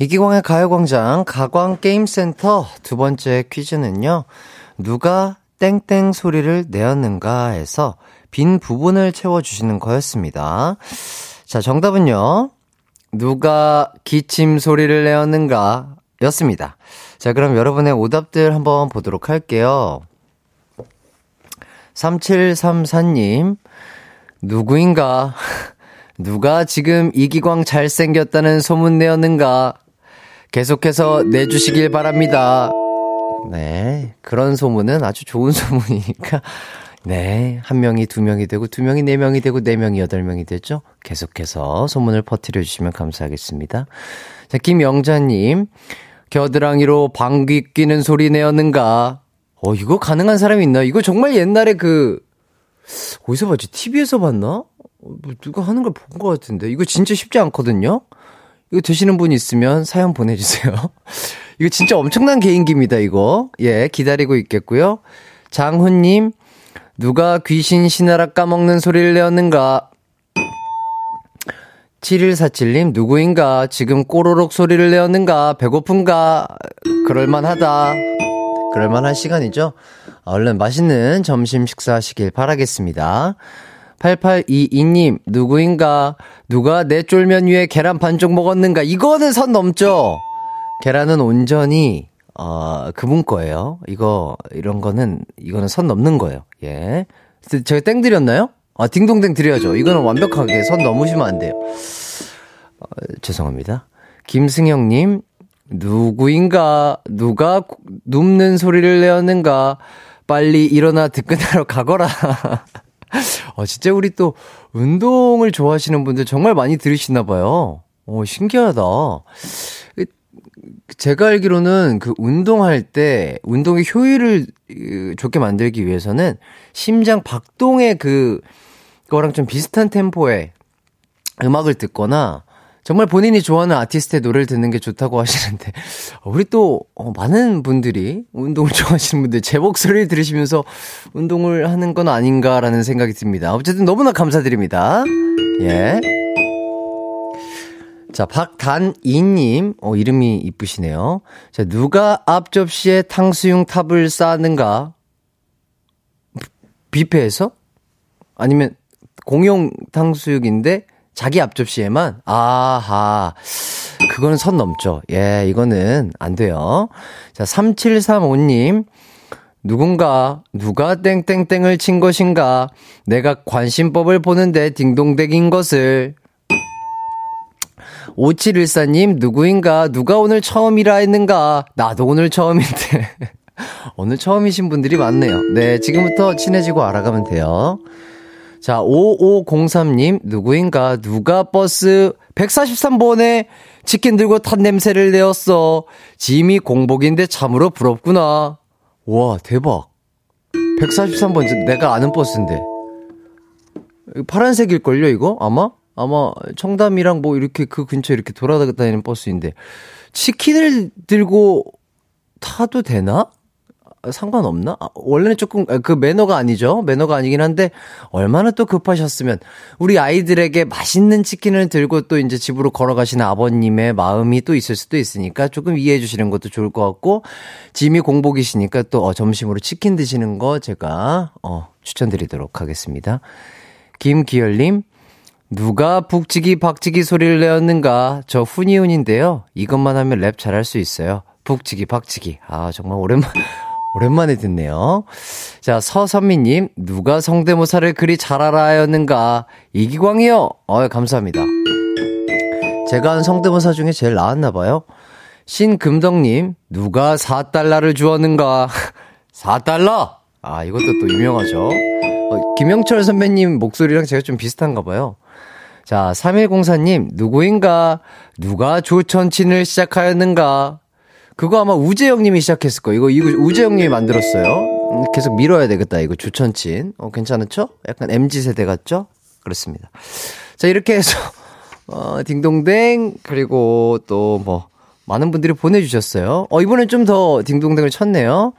이기광의 가요광장 가광게임센터 두 번째 퀴즈는요. 누가 땡땡 소리를 내었는가 해서 빈 부분을 채워주시는 거였습니다. 자, 정답은요. 누가 기침 소리를 내었는가 였습니다. 자, 그럼 여러분의 오답들 한번 보도록 할게요. 3734님, 누구인가? 누가 지금 이기광 잘생겼다는 소문 내었는가? 계속해서 내주시길 바랍니다. 네. 그런 소문은 아주 좋은 소문이니까. 네. 한 명이 두 명이 되고, 두 명이 네 명이 되고, 네 명이 여덟 명이 되죠? 계속해서 소문을 퍼뜨려 주시면 감사하겠습니다. 자, 김영자님. 겨드랑이로 방귀 끼는 소리 내었는가? 어, 이거 가능한 사람이 있나? 이거 정말 옛날에 그, 어디서 봤지? TV에서 봤나? 어, 뭐 누가 하는 걸 본 것 같은데. 이거 진짜 쉽지 않거든요? 이거 되시는 분 있으면 사연 보내주세요. 이거 진짜 엄청난 개인기입니다, 이거. 예, 기다리고 있겠고요. 장훈님, 누가 귀신 신하라 까먹는 소리를 내었는가? 7147님, 누구인가? 지금 꼬로록 소리를 내었는가? 배고픈가? 그럴만하다. 그럴만한 시간이죠? 얼른 맛있는 점심 식사하시길 바라겠습니다. 8822님, 누구인가? 누가 내 쫄면 위에 계란 반쪽 먹었는가? 이거는 선 넘죠? 계란은 온전히, 어, 그분 거예요. 이거, 이런 거는, 이거는 선 넘는 거예요. 예. 제가 땡 드렸나요? 아, 딩동댕 드려야죠. 이거는 완벽하게 선 넘으시면 안 돼요. 어, 죄송합니다. 김승영님, 누구인가, 누가 눕는 소리를 내었는가, 빨리 일어나 득근하러 가거라. 어, 진짜 우리 또 운동을 좋아하시는 분들 정말 많이 들으시나 봐요. 어, 신기하다. 제가 알기로는 그 운동할 때 운동의 효율을 으, 좋게 만들기 위해서는 심장 박동의 그 거랑 좀 비슷한 템포의 음악을 듣거나 정말 본인이 좋아하는 아티스트의 노래를 듣는 게 좋다고 하시는데 우리 또 어, 많은 분들이 운동을 좋아하시는 분들 제 목소리를 들으시면서 운동을 하는 건 아닌가라는 생각이 듭니다. 어쨌든 너무나 감사드립니다. 예. 자, 박단이님, 어, 이름이 이쁘시네요. 자, 누가 앞 접시에 탕수육 탑을 쌓는가? 뷔페에서? 아니면 공용 탕수육인데 자기 앞접시에만? 아하. 그거는 선 넘죠. 예, 이거는 안 돼요. 자, 3735님. 누군가, 누가 땡땡땡을 친 것인가? 내가 관심법을 보는데 딩동댕인 것을. 5714님, 누구인가? 누가 오늘 처음이라 했는가? 나도 오늘 처음인데. 오늘 처음이신 분들이 많네요. 네, 지금부터 친해지고 알아가면 돼요. 자, 5503님, 누구인가? 누가 버스 143번에 치킨 들고 탄 냄새를 내었어. 짐이 공복인데 참으로 부럽구나. 와, 대박. 143번, 내가 아는 버스인데. 파란색일걸요, 이거? 아마? 아마 청담이랑 뭐 이렇게 그 근처에 이렇게 돌아다니는 버스인데. 치킨을 들고 타도 되나? 상관없나? 아, 원래는 조금 그 매너가 아니죠. 매너가 아니긴 한데 얼마나 또 급하셨으면 우리 아이들에게 맛있는 치킨을 들고 또 이제 집으로 걸어가시는 아버님의 마음이 또 있을 수도 있으니까 조금 이해해 주시는 것도 좋을 것 같고 짐이 공복이시니까 또 어, 점심으로 치킨 드시는 거 제가 어, 추천드리도록 하겠습니다. 김기열님 누가 북치기 박치기 소리를 내었는가? 저 훈이훈인데요. 이것만 하면 랩 잘할 수 있어요. 북치기 박치기. 아 정말 오랜만. 오랜만에 듣네요. 자, 서선미님, 누가 성대모사를 그리 잘 알아였는가? 이기광이요! 어 감사합니다. 제가 한 성대모사 중에 제일 나았나봐요. 신금덕님, 누가 4달러를 주었는가? 4달러! 아, 이것도 또 유명하죠. 어, 김영철 선배님 목소리랑 제가 좀 비슷한가 봐요. 자, 3104님, 누구인가? 누가 조천친을 시작하였는가? 그거 아마 우재영님이 시작했을 거예요. 이거, 이거 우재영님이 만들었어요. 음, 계속 밀어야 되겠다. 이거 조천친. 어, 괜찮았죠? 약간 MG세대 같죠? 그렇습니다. 자, 이렇게 해서, 어, 딩동댕, 그리고 또 뭐, 많은 분들이 보내주셨어요. 어, 이번엔 좀 더 딩동댕을 쳤네요.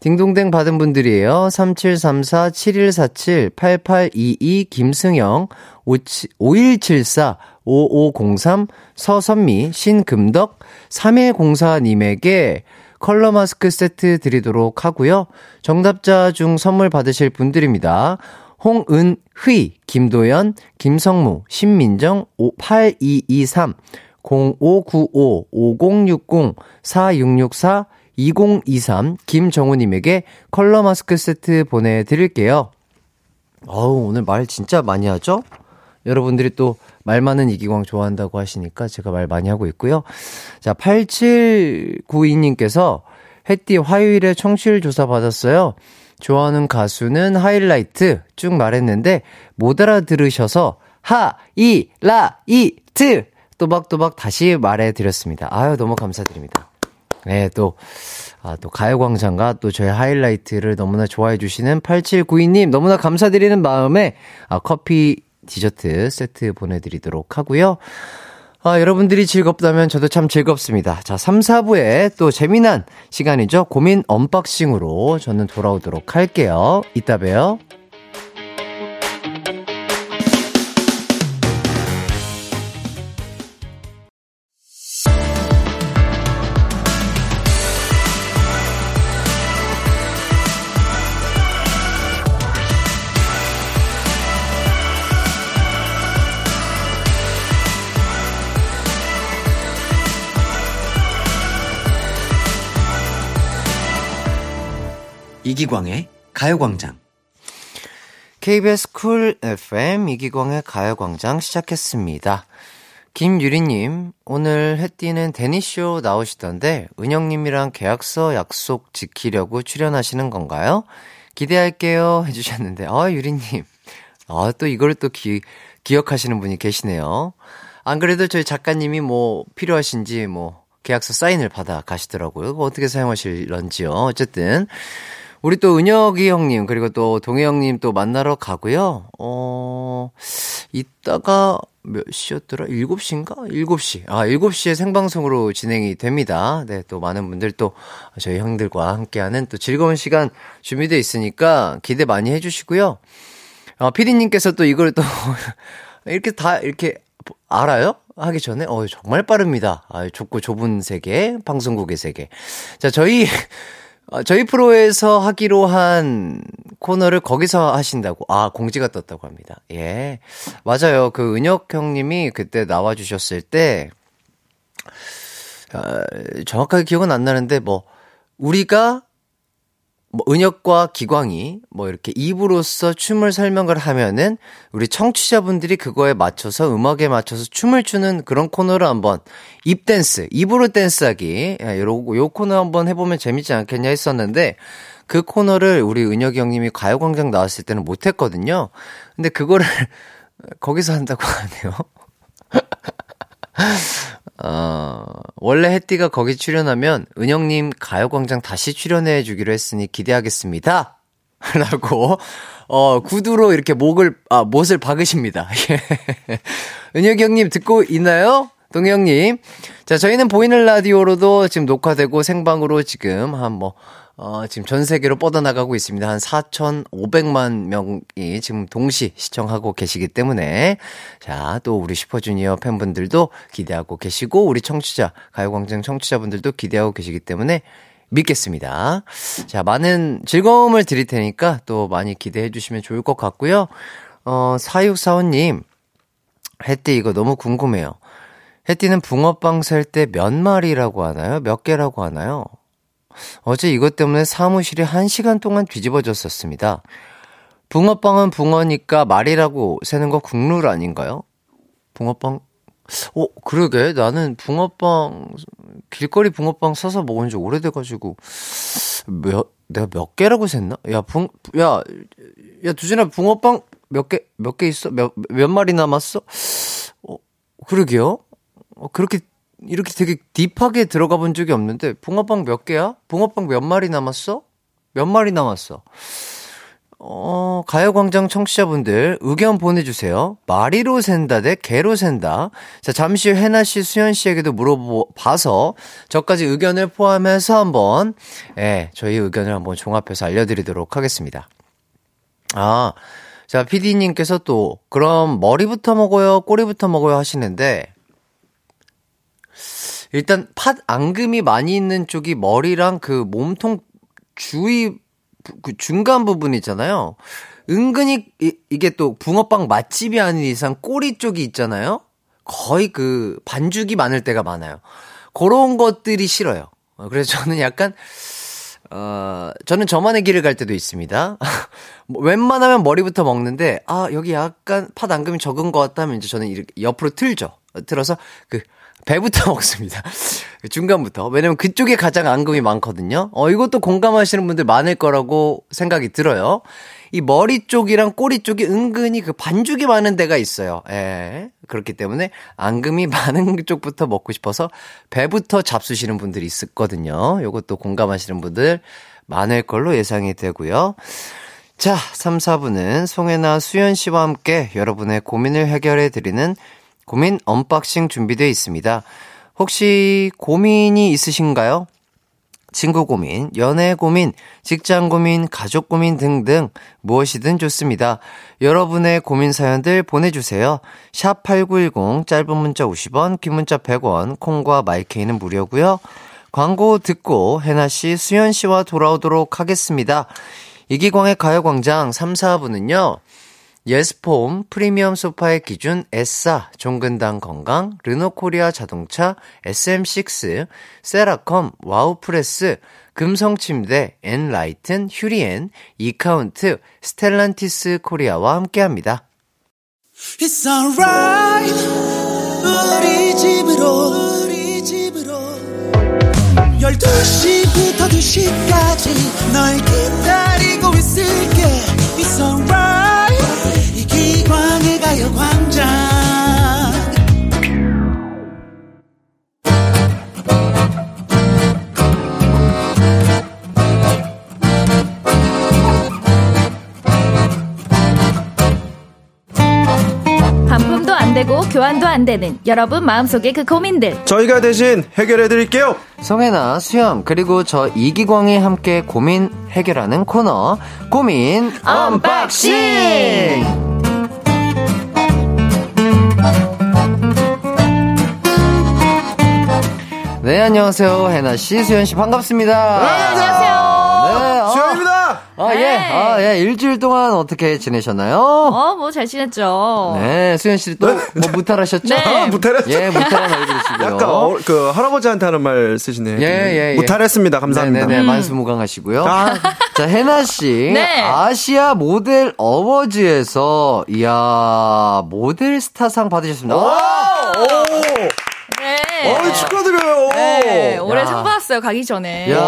딩동댕 받은 분들이에요. 3734-7147-8822 김승영, 5174 5503 서선미 신금덕 3104님에게 컬러 마스크 세트 드리도록 하고요. 정답자 중 선물 받으실 분들입니다. 홍은휘, 김도연, 김성무, 신민정, 8223, 0595, 5060, 4664, 2023, 김정우님에게 컬러 마스크 세트 보내드릴게요. 어우, 오늘 말 진짜 많이 하죠? 여러분들이 또 말 많은 이기광 좋아한다고 하시니까 제가 말 많이 하고 있고요. 자, 8792님께서 햇띠 화요일에 청취율 조사 받았어요. 좋아하는 가수는 하이라이트 쭉 말했는데 못 알아들으셔서 하 이 라 이 트 또박또박 다시 말해드렸습니다. 아유, 너무 감사드립니다. 네, 또, 아, 또 가요광장과 또 저희 하이라이트를 너무나 좋아해주시는 8792님 너무나 감사드리는 마음에 아, 커피 디저트 세트 보내드리도록 하고요. 아, 여러분들이 즐겁다면 저도 참 즐겁습니다. 자, 3, 4부에 또 재미난 시간이죠. 고민 언박싱으로 저는 돌아오도록 할게요. 이따 봬요. 이기광의 가요광장. KBS 쿨 FM 이기광의 가요광장 시작했습니다. 김유리님, 오늘 해띠는 데니쇼 나오시던데, 은영님이랑 계약서 약속 지키려고 출연하시는 건가요? 기대할게요. 해주셨는데, 아, 유리님. 아, 또 이걸 또 기, 기억하시는 분이 계시네요. 안 그래도 저희 작가님이 뭐 필요하신지 뭐 계약서 사인을 받아 가시더라고요. 어떻게 사용하실런지요. 어쨌든. 우리 또 은혁이 형님, 그리고 또 동해 형님 또 만나러 가고요. 어, 이따가 몇 시였더라? 7시인가? 7시. 아, 7시에 생방송으로 진행이 됩니다. 네, 또 많은 분들 또 저희 형들과 함께하는 또 즐거운 시간 준비되어 있으니까 기대 많이 해주시고요. 어, 피디님께서 또 이걸 또 이렇게 다 이렇게 알아요? 하기 전에 어 정말 빠릅니다. 아, 좁고 좁은 세계, 방송국의 세계. 자, 저희 어, 저희 프로에서 하기로 한 코너를 거기서 하신다고. 아, 공지가 떴다고 합니다. 예. 맞아요. 그 은혁 형님이 그때 나와 주셨을 때 어, 정확하게 기억은 안 나는데 뭐 우리가 뭐 은혁과 기광이 뭐 이렇게 입으로써 춤을 설명을 하면은 우리 청취자분들이 그거에 맞춰서 음악에 맞춰서 춤을 추는 그런 코너를 한번 입 댄스, 입으로 댄스하기 예, 요러 요 코너 한번 해보면 재밌지 않겠냐 했었는데 그 코너를 우리 은혁이 형님이 가요광장 나왔을 때는 못했거든요. 근데 그거를 거기서 한다고 하네요. 어, 원래 혜띠가 거기 출연하면 은영님 가요광장 다시 출연해 주기로 했으니 기대하겠습니다. 라고, 어, 구두로 이렇게 목을, 아, 못을 박으십니다. 은혁이 형님 듣고 있나요? 동영님. 자, 저희는 보이는 라디오로도 지금 녹화되고 생방으로 지금 한 뭐, 어, 지금 전 세계로 뻗어나가고 있습니다. 한 4,500만 명이 지금 동시 시청하고 계시기 때문에, 자, 또 우리 슈퍼주니어 팬분들도 기대하고 계시고, 우리 청취자, 가요광장 청취자분들도 기대하고 계시기 때문에 믿겠습니다. 자, 많은 즐거움을 드릴 테니까 또 많이 기대해 주시면 좋을 것 같고요. 어, 4645님, 혜띠 이거 너무 궁금해요. 혜띠는 붕어빵 살 때 몇 마리라고 하나요? 몇 개라고 하나요? 어제 이것 때문에 사무실이 한 시간 동안 뒤집어졌었습니다. 붕어빵은 붕어니까 말이라고 세는 거 국룰 아닌가요? 붕어빵, 어, 그러게. 나는 붕어빵, 길거리 붕어빵 사서 먹은 지 오래돼가지고, 몇, 내가 몇 개라고 셌나? 야, 붕, 야, 야, 두진아, 붕어빵 몇 개, 몇 개 있어? 몇, 몇 마리 남았어? 어, 그러게요. 어, 그렇게 이렇게 되게 딥하게 들어가 본 적이 없는데 붕어빵 몇 개야? 붕어빵 몇 마리 남았어? 몇 마리 남았어? 어, 가요광장 청취자분들 의견 보내주세요. 마리로 센다 대 개로 센다. 자, 잠시 후 해나 씨, 수현 씨에게도 물어봐서 저까지 의견을 포함해서 한번, 예, 저희 의견을 한번 종합해서 알려드리도록 하겠습니다. 아, 자, PD님께서 또, 그럼 머리부터 먹어요? 꼬리부터 먹어요? 하시는데, 일단 팥 앙금이 많이 있는 쪽이 머리랑 그 몸통 주위 그 중간 부분 있잖아요. 은근히 이, 이게 또 붕어빵 맛집이 아닌 이상 꼬리 쪽이 있잖아요. 거의 그 반죽이 많을 때가 많아요. 그런 것들이 싫어요. 어, 그래서 저는 약간 어, 저는 저만의 길을 갈 때도 있습니다. 뭐 웬만하면 머리부터 먹는데, 아, 여기 약간 팥 앙금이 적은 것 같다 면 이제 저는 이렇게 옆으로 틀죠. 틀어서 그 배부터 먹습니다. 중간부터. 왜냐면 그쪽에 가장 앙금이 많거든요. 어, 이것도 공감하시는 분들 많을 거라고 생각이 들어요. 이 머리 쪽이랑 꼬리 쪽이 은근히 그 반죽이 많은 데가 있어요. 예. 그렇기 때문에 앙금이 많은 쪽부터 먹고 싶어서 배부터 잡수시는 분들이 있었거든요. 요것도 공감하시는 분들 많을 걸로 예상이 되고요. 자, 3, 4부는 송해나 수현 씨와 함께 여러분의 고민을 해결해 드리는 고민 언박싱 준비되어 있습니다. 혹시 고민이 있으신가요? 친구 고민, 연애 고민, 직장 고민, 가족 고민 등등 무엇이든 좋습니다. 여러분의 고민 사연들 보내주세요. 샵 8910 짧은 문자 50원, 긴 문자 100원, 콩과 마이케이는 무료고요. 광고 듣고 해나 씨, 수현씨와 돌아오도록 하겠습니다. 이기광의 가요광장 3, 4부는요. 예스폼 프리미엄 소파의 기준 에싸 종근당 건강 르노코리아 자동차 SM6 세라컴 와우프레스 금성침대 엔라이튼 휴리엔 이카운트 스텔란티스 코리아와 함께합니다. It's alright. 우리 집으로 우리 집으로. 12시부터 2시까지 널 기다리고 있을게. It's alright 광의 가요 광장. 반품도 안 되고 교환도 안 되는 여러분 마음속의 그 고민들. 저희가 대신 해결해 드릴게요. 송해나 수현 그리고 저 이기광이 함께 고민 해결하는 코너. 고민 언박싱 네 안녕하세요 해나 씨 수현 씨 반갑습니다. 안녕하세요. 네, 아, 수현입니다. 아, 예. 네. 아, 예. 일주일 동안 어떻게 지내셨나요? 어 뭐 잘 지냈죠 네, 수현 씨또뭐 무탈하셨죠? 네. 아, 무탈했죠. 예, 무탈한 얼굴이시고요. 약간 어, 그 할아버지한테 하는 말 쓰시네요. 예, 예, 예. 못하랬습니다. 감사합니다. 네네, 만수무강 하시고요. 아. 자, 혜나 씨. 네. 아시아 모델 어워즈에서, 이야, 모델 스타상 받으셨습니다. 아, 네. 어, 축하드려요. 네, 올해 야. 상 받았어요 가기 전에 이야, 네.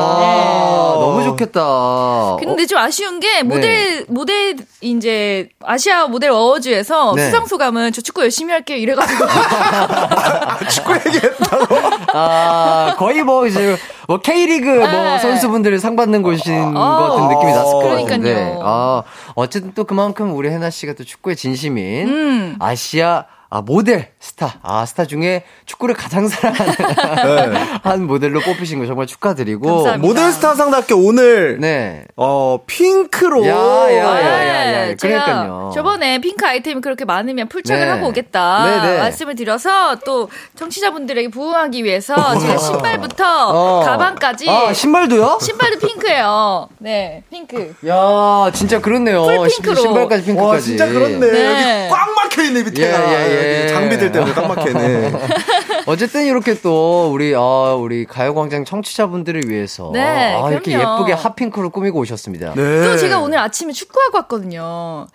너무 좋겠다. 근데 좀 아쉬운 게 모델 모델 이제 아시아 모델 어워즈에서 네. 수상 소감은 저 축구 열심히 할게요 이래가지고 축구 얘기했다고. 아, 거의 뭐 이제 뭐 K리그 뭐 네. 선수분들이 상 받는 곳인 어, 것 같은 느낌이 났을 것 그러니까요. 같은데. 아, 어쨌든 또 그만큼 우리 혜나 씨가 또 축구의 진심인 음. 아시아 아, 모델, 스타. 아, 스타 중에 축구를 가장 사랑하는 한 모델로 뽑히신 거 정말 축하드리고. 감사합니다. 모델 스타상답게 오늘 네. 어 핑크로 야, 야, 야, 야, 야. 네, 제가 그러니까요. 저번에 핑크 아이템이 그렇게 많으면 풀착을 네. 하고 오겠다 네, 네. 말씀을 드려서 또 청취자분들에게 부응하기 위해서 제가 신발부터 어. 가방까지 아, 신발도요? 신발도 핑크예요. 네, 핑크. 야, 진짜 그렇네요. 풀 핑크로. 신발까지 핑크까지. 와 진짜 그렇네. 네. 여기 꽉 막혀 있네 밑에가. 예, 예, 예. 여기 장비들 때문에 있네. 어쨌든 이렇게 또 우리 아 우리 가요광장 청취자분들을 위해서 네, 아, 이렇게. 예쁘게 핫핑크로 꾸미고 오셨습니다. 네. 또 제가 오늘 아침에 축구하고 왔거든요.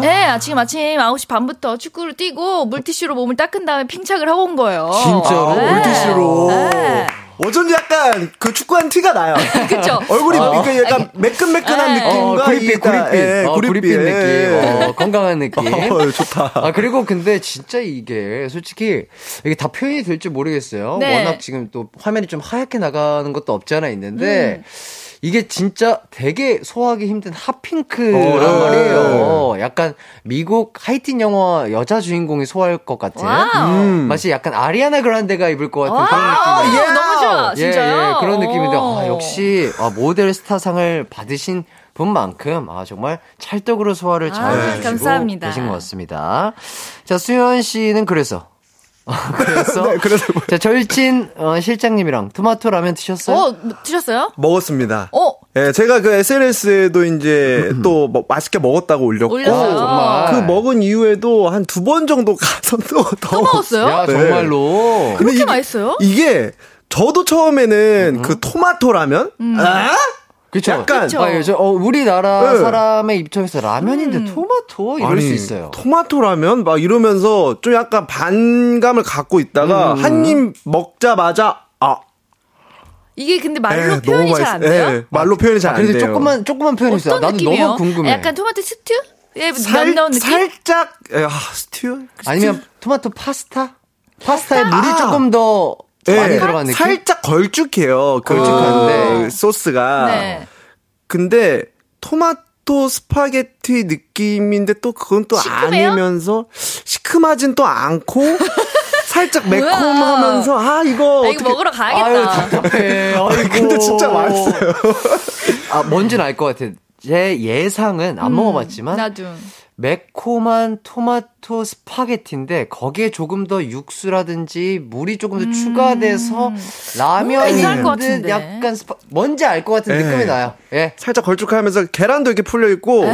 네, 아침 아침 9시 반부터 축구를 뛰고 물티슈로 몸을 닦은 다음에 핑착을 하고 온 거예요. 진짜로 네. 물티슈로. 네. 어쩐지 약간 그 축구한 티가 나요. 그쵸? 얼굴이 어. 그 약간 매끈매끈한 네. 느낌과 어, 구릿빛, 구릿빛. 예, 어, 구릿빛 예. 느낌. 어, 건강한 느낌. 어, 좋다. 아, 그리고 근데 진짜 이게 솔직히 이게 다 표현이 될지 모르겠어요. 네. 워낙 지금 또 화면이 좀 하얗게 나가는 것도 없지 않아 있는데 이게 진짜 되게 소화하기 힘든 핫핑크란 어, 말이에요. 약간 미국 하이틴 영화 여자 주인공이 소화할 것 같은. 음. 마치 약간 아리아나 그란데가 입을 것 같은 그런 느낌이 예. 너무 좋아, 예, 진짜요? 예, 그런 느낌인데, 아, 오. 역시, 아, 모델 스타상을 받으신 분만큼, 아, 정말 찰떡으로 소화를 잘 아, 해주시고 감사합니다. 계신 것 같습니다. 자, 수현 씨는 그래서. 그래서. 네, 그래서 뭐- 자, 절친, 어, 실장님이랑 토마토 라면 드셨어요? 어, 뭐 드셨어요? 먹었습니다. 어, 예, 제가 그 SNS에도 이제 또 뭐 맛있게 먹었다고 올렸고. 올렸어요. 정말. 그 먹은 이후에도 한 두 번 정도 가서 또, 더또 먹었어요? 야, 네. 정말로. 그렇게 맛있어요? 이게 저도 처음에는 음. 그 토마토 라면 아? 그쵸. 약간 그쵸. 아, 예, 저, 어, 우리나라 네. 사람의 입장에서 라면인데 음. 토마토? 이럴 아니, 수 있어요. 토마토 라면 막 이러면서 좀 약간 반감을 갖고 있다가 음. 한입 먹자마자 아 이게 근데 말로 에, 표현이 잘 안 돼요? 예, 말로 표현이 잘안 그래서 돼요. 조금만, 조금만 표현해 주세요. 어떤 나도 느낌이에요? 너무 궁금해. 약간 토마토 스튜? 예, 살, 면 넣은 느낌? 살짝 에, 아, 스튜? 아니면 토마토 파스타? 파스타에 파스타? 물이 아. 조금 더 예, 많이 들어간 느낌? 살짝 걸쭉해요. 그 걸쭉한데. 소스가. 네. 근데 토마토 스파게티 느낌인데 또 그건 또 시큼해요? 아니면서 시큼하진 또 않고 살짝. 매콤하면서 아 이거 아, 어떻게 이거 먹으러 아유, 가야겠다. 답답해. 아이고. 근데 진짜 맛있어요. 아, 뭔지는 알 것 같아. 제 예상은 안 먹어봤지만 나도. 매콤한 토마토 스파게티인데 거기에 조금 더 육수라든지 물이 조금 더 추가돼서 라면인 괜찮을 것듯 같은데. 약간 스파 뭔지 알 것 같은 네. 느낌이 나요. 예. 살짝 걸쭉하면서 계란도 이렇게 풀려 있고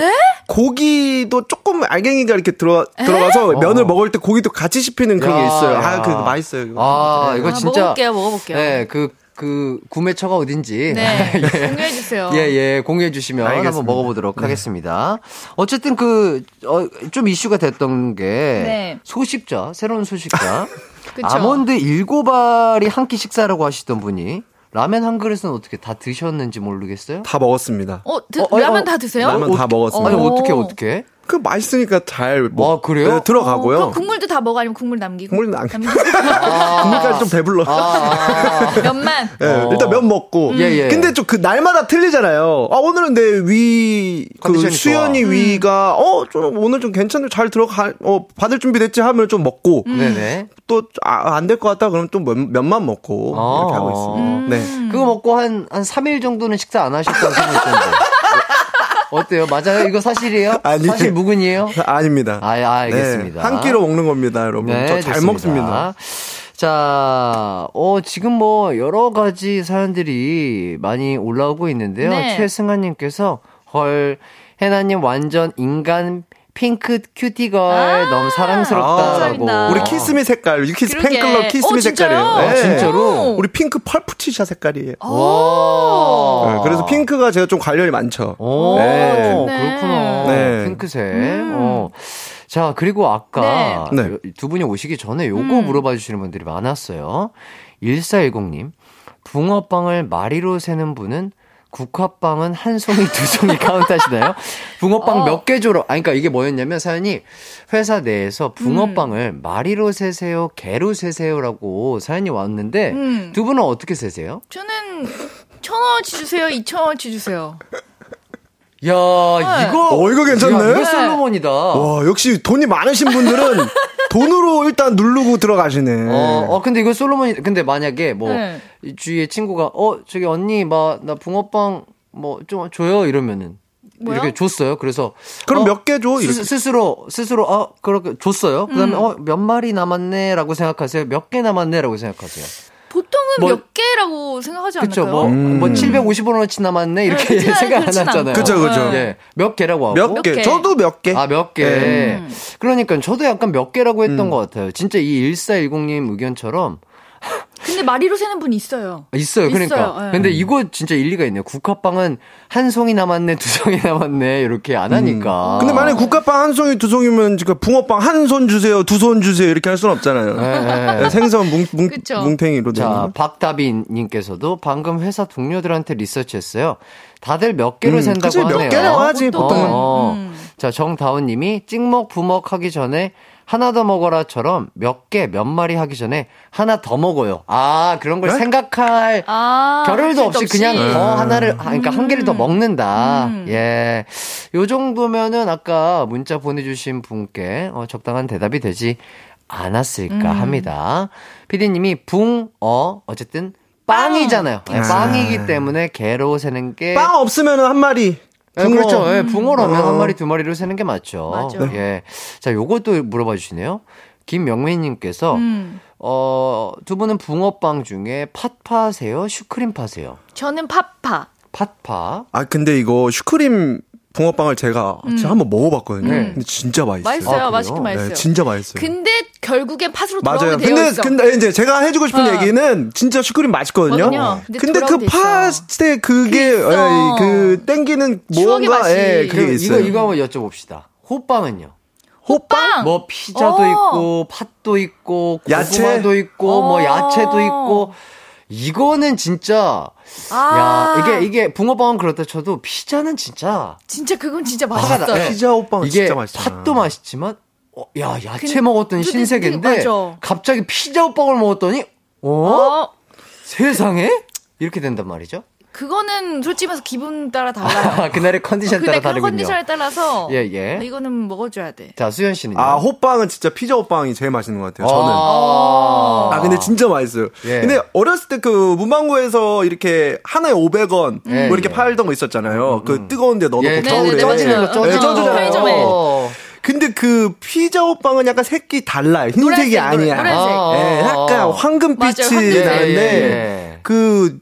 고기도 조금 알갱이가 이렇게 들어 들어가서 면을 먹을 때 고기도 같이 씹히는 그런 게 야, 있어요. 야. 아, 그 맛있어요. 이거. 아, 네. 이거 아, 진짜 먹어볼게요, 먹어볼게요. 네, 그, 그, 구매처가 어딘지. 네, 예. 공유해 주세요. 예, 예, 공유해 주시면 한번 알겠습니다. 먹어보도록 하겠습니다. 어쨌든 그, 어, 좀 이슈가 됐던 게, 네. 소식자, 새로운 소식자. 그쵸. 아몬드 일곱 알이 한 끼 식사라고 하시던 분이, 라면 한 그릇은 어떻게 다 드셨는지 모르겠어요? 다 먹었습니다. 어, 드, 어, 어, 라면 어, 다 드세요? 라면 다 먹었습니다. 아니, 오. 어떻게, 어떻게? 그 맛있으니까 잘 먹, 와, 그래요? 네, 들어가고요. 그럼 국물도 다 먹어 아니면 국물 남기고? 국물 남- 남기고. 국물까지 좀 배불러. 아, 면만. 예, 어. 일단 면 먹고. 예, 예. 근데 좀 그 날마다 틀리잖아요. 아, 오늘은 내 위, 그 수연이 좋아. 위가, 어, 좀 오늘 좀 괜찮네. 잘 들어가, 어, 받을 준비 됐지 하면 좀 먹고. 네네. 또, 아, 안될 것 같다 그러면 또 면, 면만 먹고. 아. 이렇게 하고 있습니다. 네. 음. 그거 먹고 한, 한 3일 정도는 식사 안 소문이 있던데. 어, 어때요? 맞아요? 이거 사실이에요? 아니. 사실 묵은이에요? 아닙니다. 아, 아, 알겠습니다. 네, 한 끼로 먹는 겁니다, 여러분. 저잘 좋습니다. 먹습니다. 자, 어, 지금 뭐, 여러 가지 사연들이 많이 올라오고 있는데요. 네. 최승아님께서, 헐, 해나님 완전 인간 핑크 큐티걸 아, 너무 사랑스럽다라고. 감사합니다. 우리 키스미 색깔, 유키스. 팬클럽 키스미 어, 진짜요? 색깔이에요. 아, 진짜로? 우리 핑크 펄프티샤 색깔이에요. 와. 네, 그래서 핑크가 제가 좀 관련이 많죠. 오, 네. 그렇구나. 네. 핑크색. 어. 자, 그리고 아까 네. 요- 두 분이 오시기 전에 요거 음. 물어봐 주시는 분들이 많았어요. 1410님, 붕어빵을 마리로 세는 분은 국화빵은 한 송이, 두 송이 카운트하시나요? 붕어빵 어. 몇개 줘로, 아니, 그러니까 이게 뭐였냐면 사연이 회사 내에서 붕어빵을 음. 마리로 세세요, 개로 세세요라고 사연이 왔는데 음. 두 분은 어떻게 세세요? 저는 천 원어치 주세요, 이천 원어치 주세요. 야, 이거. 어, 이거 괜찮네? 야, 이거 네. 솔로몬이다. 와, 역시 돈이 많으신 분들은 돈으로 일단 누르고 들어가시네. 어, 어, 근데 이거 솔로몬이, 근데 만약에 뭐, 네. 이 주위에 친구가, 어, 저기 언니, 막, 나 붕어빵, 뭐, 좀 줘요? 이러면은. 뭐요? 이렇게 줬어요. 그래서. 그럼 어, 몇개 줘? 이렇게. 스, 스로 스스로, 어, 그렇게 줬어요. 그 다음에, 음. 어, 몇 마리 남았네? 라고 생각하세요? 몇 개 남았네? 라고 생각하세요? 보통은 뭐- 몇 개라고 생각하지 그쵸, 않을까요? 뭐, 음. 뭐, 750원어치 남았네? 이렇게 않- 생각 안 하잖아요. 그쵸, 그쵸. 예. 몇 개라고 하고. 몇몇 개? 개? 저도 몇 개. 아, 몇 개. 음. 그러니까 저도 약간 몇 개라고 했던 음. 것 같아요. 진짜 이 1410님 의견처럼 근데 마리로 세는 분 있어요. 있어요. 그러니까. 있어요, 예. 근데 이거 진짜 일리가 있네요. 국화빵은 한 송이 남았네, 두 송이 남았네, 이렇게 안 하니까. 음. 근데 만약에 국화빵 한 송이 두 송이면 지금 붕어빵 한 손 주세요, 두 손 주세요 이렇게 할 수는 없잖아요. 네. 네, 생선 뭉, 뭉, 그쵸. 뭉탱이로 되는 자, 거. 박다빈님께서도 방금 회사 동료들한테 리서치했어요. 다들 몇 개로 음, 센다고 그치, 몇 하네요. 개라고 하지, 보통은. 어. 음. 자, 정다운님이 찍먹 부먹 하기 전에 하나 더 먹어라처럼 몇 개, 몇 마리 하기 전에 하나 더 먹어요. 아, 그런 걸 네? 생각할 아, 할 없이 수도 그냥 없이. 더 하나를, 아, 그러니까 한 개를 더 먹는다. 음. 예. 요 정도면은 아까 문자 보내주신 분께 어, 적당한 대답이 되지 않았을까 음. 합니다. 피디님이 붕, 어, 어쨌든 빵이잖아요. 예, 아. 빵이기 때문에 개로 세는 게. 빵 없으면 한 마리. 예, 붕어. 그렇죠. 예, 붕어라면 어. 한 마리, 두 마리로 세는 게 맞죠. 맞아. 예. 자, 요것도 물어봐 주시네요. 김명민님께서, 음. 어, 두 분은 붕어빵 중에 팥파세요? 슈크림 파세요? 저는 파파. 팥파. 아 근데 이거 슈크림 붕어빵을 제가 진짜 한번 먹어봤거든요. 네. 근데 진짜 맛있어요. 맛있어요. 아? 맛있긴 맛있어요. 네, 진짜 맛있어요. 근데 결국엔 팥으로 맞아요. 돌아오게 되어 근데 있어. 근데 이제 제가 해주고 싶은 어. 얘기는 진짜 슈크림 맛있거든요. 거든요. 근데 근데 그. 팥에 그게 그. 예, 그 땡기는 뭔가 맛이. 예, 그게 있어요. 이거, 이거 한번 여쭤봅시다. 호빵은요? 호빵. 뭐 피자도 어. 있고 팥도 있고 야채? 고구마도 있고 뭐 어. 야채도 있고 이거는 진짜 아. 야 이게 이게 붕어빵은 그렇다 쳐도 피자는 진짜 진짜 그건 진짜 화가 나. 맛있어요. 네. 피자 호빵은 이게 진짜 맛있잖아. 팥도 맛있지만 어, 야 야채 근데- 먹었더니 근데- 신세계인데 맞아. 갑자기 피자 호빵을 먹었더니 어? 어, 세상에 이렇게 된단 말이죠. 그거는 솔직히 말해서 기분 따라 달라요. 그날의 컨디션 그날 따라 그 다르군요. 컨디션에 따라서 예, 예. 이거는 먹어줘야 돼. 자 수현 씨는요. 아 호빵은 진짜 피자 호빵이 제일 맛있는 것 같아요. 저는. 아, 아, 근데 진짜 맛있어요. 예. 근데 어렸을 때 그 문방구에서 이렇게 하나에 500원 예, 뭐 이렇게 예. 팔던 거 있었잖아요. 그 뜨거운 데 넣어놓고 예, 네, 겨울에. 쪄지는 거, 예. 어. 근데 그 피자 호빵은 약간 색이 달라요. 흰색이 노란색, 아니야. 노란색. 예, 약간 황금빛이 맞아요. 나는데 예, 예. 그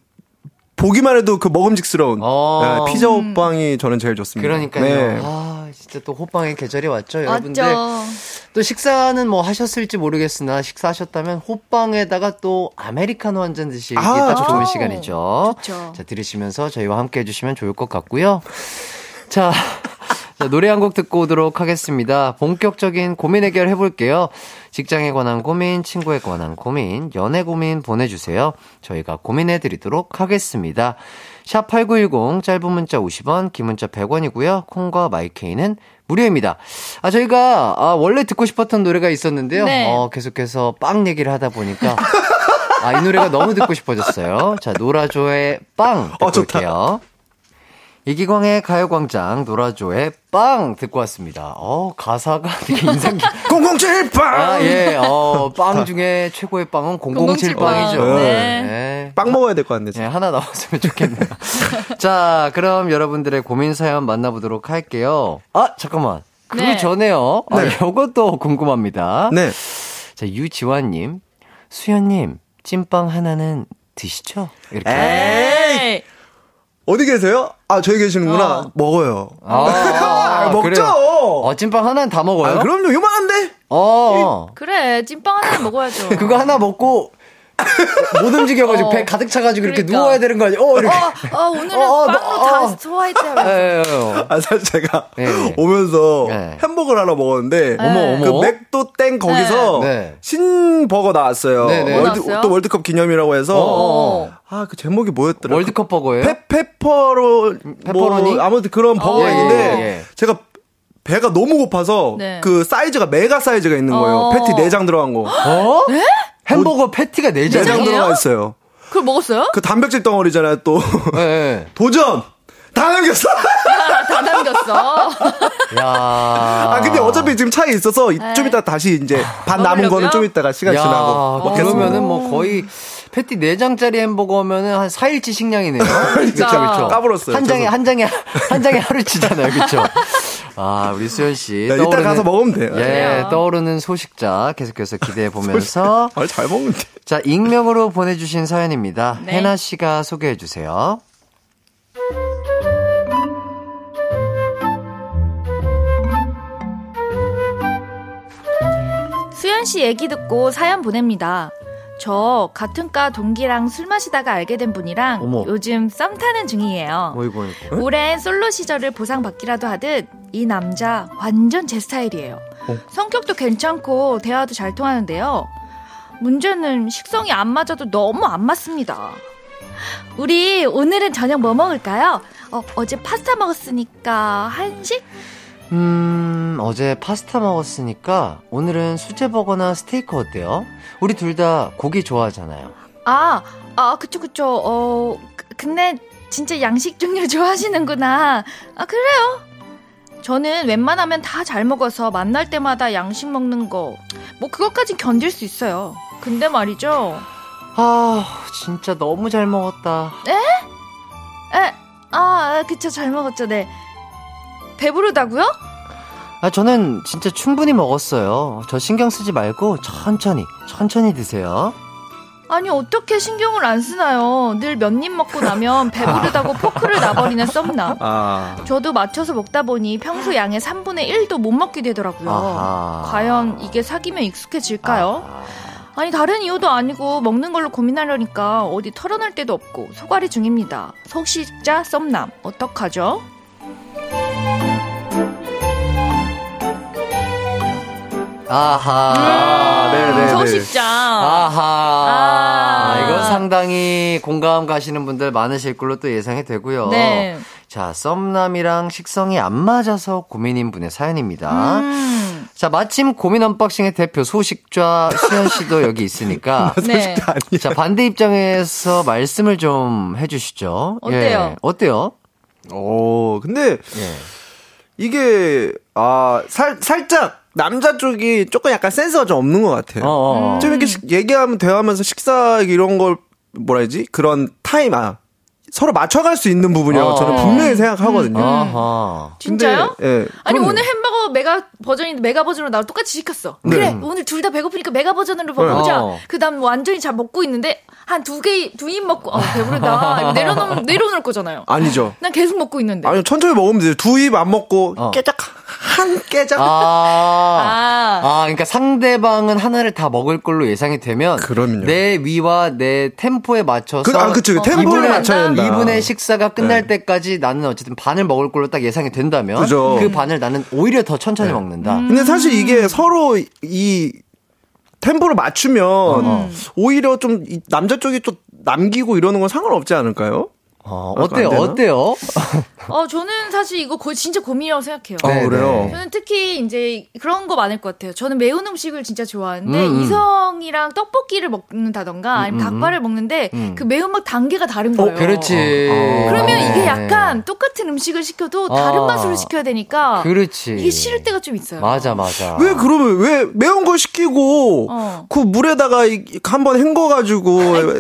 보기만 해도 그 먹음직스러운 어. 예, 피자 호빵이 저는 제일 좋습니다. 그러니까요. 네. 아, 진짜 또 호빵의 계절이 왔죠, 여러분들. 맞죠. 또 식사는 뭐 하셨을지 모르겠으나 식사하셨다면 호빵에다가 또 아메리카노 한 잔 드시기 아, 딱 좋죠. 좋은 시간이죠. 좋죠. 자, 들으시면서 저희와 함께 해 주시면 좋을 것 같고요. 자, 자, 노래 한 곡 듣고 오도록 하겠습니다. 본격적인 고민 해결 해 볼게요. 직장에 관한 고민, 친구에 관한 고민, 연애 고민 보내주세요. 저희가 고민해 드리도록 하겠습니다. 샵 8910, 짧은 문자 50원, 긴 문자 100원이고요. 콩과 마이케이는 무료입니다. 아, 저희가, 아, 원래 듣고 싶었던 노래가 있었는데요. 네. 어, 계속해서 빵 얘기를 하다 보니까. 아, 이 노래가 너무 듣고 싶어졌어요. 자, 노라조의 빵 듣고 어, 좋다. 올게요. 이기광의 가요광장 노라조의 빵 듣고 왔습니다. 어 가사가 되게 인상 깊. 007 빵! 아 예, 어빵 중에 최고의 빵은 007 빵이죠. 007빵. 네. 빵 먹어야 될 것 같네. 네, 하나 나왔으면 좋겠네요. 자, 그럼 여러분들의 고민 사연 만나보도록 할게요. 아, 잠깐만. 그 네. 전에요. 아, 요것도 궁금합니다. 네. 자, 유지환님, 수현님, 찐빵 하나는 드시죠? 이렇게. 에이. 어디 계세요? 아, 저기 계시는구나. 어. 먹어요. 아, 먹죠. 그래요? 어, 찐빵 하나는 다 먹어요? 아, 그럼요. 요만한데? 어. 그래, 찐빵 하나 먹어야죠. 그거 하나 먹고 못 움직여가지고 어. 배 가득 차가지고 이렇게 그러니까. 누워야 되는 거 아니에요? 어, 이렇게. 어, 어, 오늘은 어, 빵도 너- 다 어. 소화했대요. 예, 예, 예. 아, 사실 제가 네, 네. 오면서 네. 햄버거를 하나 먹었는데 어머, 그 어머. 맥도 땡 거기서 네. 신버거 나왔어요. 네, 네. 뭐 월드, 나왔어요? 또 월드컵 기념이라고 해서 어. 아, 그 제목이 뭐였더라? 월드컵 버거예요? 페, 페퍼로 페퍼로니? 뭐 아무튼 그런 버거가 어. 있는데 예, 예. 제가 배가 너무 고파서 네. 그 사이즈가 메가 사이즈가 있는 거예요. 어. 패티 4장 들어간 거. 어? 햄버거 패티가 네 4장 장이에요? 들어가 있어요. 그걸 먹었어요? 그 단백질 덩어리잖아요, 또. 예, 예. 도전! 다 남겼어! 아, 다 남겼어. 야. 아, 근데 어차피 지금 차에 있어서 이- 좀 이따 다시 이제 반 남은? 거는 좀 이따가 시간 야, 지나고 먹겠습니다. 그러면은 뭐 거의 패티 4장짜리 햄버거면은 한 4일치 식량이네요. 그렇죠, 그렇죠. 까불었어요. 한 장에 죄송- 한 장에 한 장에 하루치잖아요. 그렇죠? 아, 우리 수현 씨. 야, 이따 가서 먹으면 돼요. 예, 그래요. 떠오르는 소식자 계속해서 기대해 보면서 아, 잘 먹는데. 자, 익명으로 보내주신 사연입니다. 네. 해나 씨가 소개해 주세요. 수현 씨 얘기 듣고 사연 보냅니다. 저 같은 과 동기랑 술 마시다가 알게 된 분이랑 어머. 요즘 썸 타는 중이에요. 어이구, 어이구. 오랜 솔로 시절을 보상받기라도 하듯 이 남자 완전 제 스타일이에요. 성격도 괜찮고 대화도 잘 통하는데요. 문제는 식성이 안 맞아도 너무 안 맞습니다. 우리 오늘은 저녁 뭐 먹을까요? 어, 어제 파스타 먹었으니까 한식? 음, 어제 파스타 먹었으니까 오늘은 수제버거나 스테이크 어때요? 우리 둘 다 고기 좋아하잖아요. 아, 아, 그쵸, 그쵸. 어, 그- 근데 진짜 양식 종류 좋아하시는구나. 아, 그래요. 저는 웬만하면 다 잘 먹어서 만날 때마다 양식 먹는 거, 뭐, 그것까진 견딜 수 있어요. 근데 말이죠. 아, 진짜 너무 잘 먹었다. 에, 아, 그쵸, 잘 먹었죠, 네. 배부르다고요? 아, 저는 진짜 충분히 먹었어요. 저 신경 쓰지 말고 천천히, 천천히 드세요. 아니, 어떻게 신경을 안 쓰나요? 늘 몇 입 먹고 나면 배부르다고 포크를 놔버리는 썸남. 아. 저도 맞춰서 먹다 보니 평소 양의 3분의 1도 못 먹게 되더라고요. 아하. 과연 이게 사귀면 익숙해질까요? 아, 아니 다른 이유도 아니고 먹는 걸로 고민하려니까 어디 털어낼 데도 없고 소갈이 중입니다. 소식자 썸남 어떡하죠? 아하. 아, 네네네. 소식자. 아하. 아. 이건 상당히 공감 가시는 분들 많으실 걸로 또 예상이 되고요. 네. 자, 썸남이랑 식성이 안 맞아서 고민인 분의 사연입니다. 음. 자, 마침 고민 언박싱의 대표 소식좌 수현 씨도 여기 있으니까. 네. 자, 반대 입장에서 말씀을 좀 해주시죠. 어때요? 예. 어때요? 오, 근데 예. 이게, 아, 살, 살짝 남자 쪽이 조금 약간 센스가 좀 없는 것 같아요. 어, 어. 좀 이렇게 식- 얘기하면 대화하면서 식사 이런 걸 뭐라 해야지? 그런 타임, 아. 서로 맞춰갈 수 있는 부분이라고 어. 저는 분명히 생각하거든요. 아하. 진짜요? 근데, 예, 아니 그럼요. 오늘 햄버거 메가 버전인데 메가 버전으로 나랑 똑같이 시켰어. 네. 그래 오늘 둘 다 배고프니까 메가 버전으로 먹어보자. 어. 그다음 완전히 잘 먹고 있는데 한 두 개 두 입 먹고 어, 배부르다 이거 내려놓 내려놓을 거잖아요. 아니죠. 난 계속 먹고 있는데. 아니 천천히 먹으면 돼요. 두 입 안 먹고 어. 깨작 한 깨작. 아. 아. 아, 그러니까 상대방은 하나를 다 먹을 걸로 예상이 되면 그럼요. 내 위와 내 템포에 맞춰서 그, 아, 그쵸. 템포를 이분의- 맞춰야 된다. 이분의 식사가 끝날 네. 때까지 나는 어쨌든 반을 먹을 걸로 딱 예상이 된다면 그죠. 그 반을 나는 오히려 더 천천히 먹는다. 근데 사실 이게 서로 이 템포를 맞추면 오히려 좀이 남자 쪽이 좀 남기고 이러는 건 상관없지 않을까요? 어, 안 어때요? 어때요? 어 저는 사실 이거 고, 진짜 고민이라고 생각해요. 아, 네, 그래요? 네. 저는 특히 이제 그런 거 많을 것 같아요. 저는 매운 음식을 진짜 좋아하는데 음, 음. 이성이랑 떡볶이를 먹는다던가 아니면 음, 음. 닭발을 먹는데 음. 그 매운맛 단계가 다른 거예요. 그렇지. 그러면 네. 이게 약간 똑같은 음식을 시켜도 다른 아. 맛으로 시켜야 되니까 그렇지. 이게 싫을 때가 좀 있어요. 맞아, 맞아. 왜 그러면 왜 매운 거 시키고 어. 그 물에다가 이- 한번 헹궈가지고 그러니까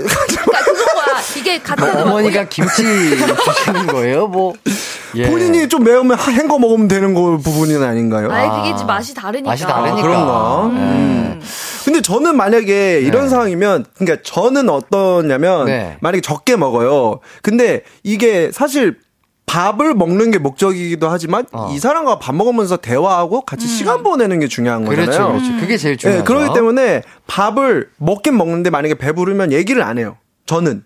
그건 거야. 이게 같은 뭐 어머니가 김치 주시는 거예요? 뭐. 예. 본인이 좀 매우면 헹궈 먹으면 되는 거 부분은 아닌가요? 아예 그게 이제 맛이 다르니까. 맛이 다르니까. 그런가? 음. 근데 저는 만약에 이런 상황이면 그러니까 저는 어떠냐면 네. 만약에 적게 먹어요. 근데 이게 사실 밥을 먹는 게 목적이기도 하지만 어. 이 사람과 밥 먹으면서 대화하고 같이 시간 보내는 게 중요한 그렇죠, 거잖아요. 그렇죠. 그게 제일 예, 중요하죠. 그렇기 때문에 밥을 먹긴 먹는데 만약에 배부르면 얘기를 안 해요. 저는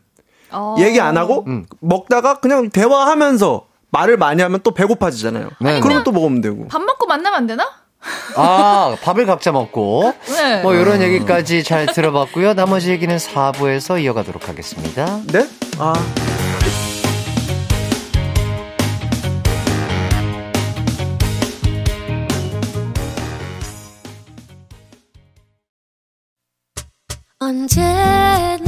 어. 얘기 안 하고 음. 먹다가 그냥 대화하면서 말을 많이 하면 또 배고파지잖아요. 네, 그럼 네. 또 먹으면 되고. 밥 먹고 만나면 안 되나? 아, 밥을 각자 먹고. 네. 뭐, 요런 얘기까지 잘 들어봤고요. 나머지 얘기는 4부에서 이어가도록 하겠습니다. 네? 아. 언제나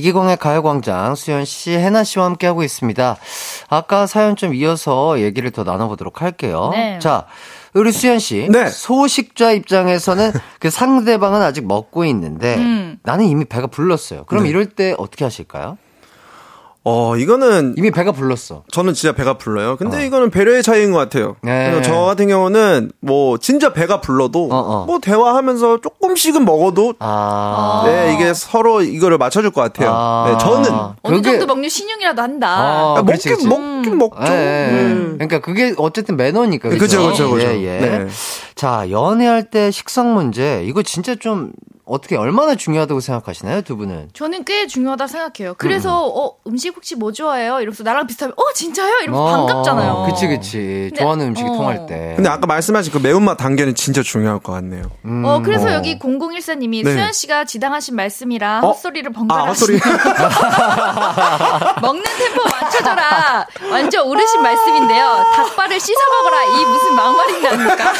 이기광의 가요광장 수현 씨, 해나 씨와 함께하고 있습니다. 아까 사연 좀 이어서 얘기를 더 나눠보도록 할게요. 네. 자, 우리 수현 씨. 네. 소식자 입장에서는 그 상대방은 아직 먹고 있는데 음. 나는 이미 배가 불렀어요. 그럼 네. 이럴 때 어떻게 하실까요? 어, 이거는 이미 배가 불렀어. 저는 진짜 배가 불러요. 근데 이거는 배려의 차이인 것 같아요. 네. 저 같은 경우는 뭐 진짜 배가 불러도 어, 어. 뭐 대화하면서 조금씩은 먹어도 아. 네, 이게 서로 이거를 맞춰줄 것 같아요. 아. 네, 저는 어느 그게- 정도 먹는 신용이라도 한다. 아, 아, 그렇지, 먹긴 그렇지. 먹긴 먹죠. 예, 예. 음. 그러니까 그게 어쨌든 매너니까. 그죠, 그죠, 그죠. 예, 예. 네. 자, 연애할 때 식성 문제. 이거 진짜 좀 어떻게 얼마나 중요하다고 생각하시나요, 두 분은? 저는 꽤 중요하다 생각해요. 그래서 어 음식 혹시 뭐 좋아해요? 이러면서 나랑 비슷하면 어 진짜요? 이러면서 어, 반갑잖아요. 그치, 그치. 근데- 좋아하는 음식이 어. 통할 때. 근데 아까 말씀하신 그 매운맛 단계는 진짜 중요할 것 같네요. 음, 어 그래서 어. 여기 0014님이 네. 수현 씨가 지당하신 말씀이라 어? 헛소리를 아, 번갈아 헛소리. 먹는 템포 맞춰줘라. 완전 어르신 말씀인데요. 닭발을 씻어 먹어라. 이 무슨 막말인가입니까?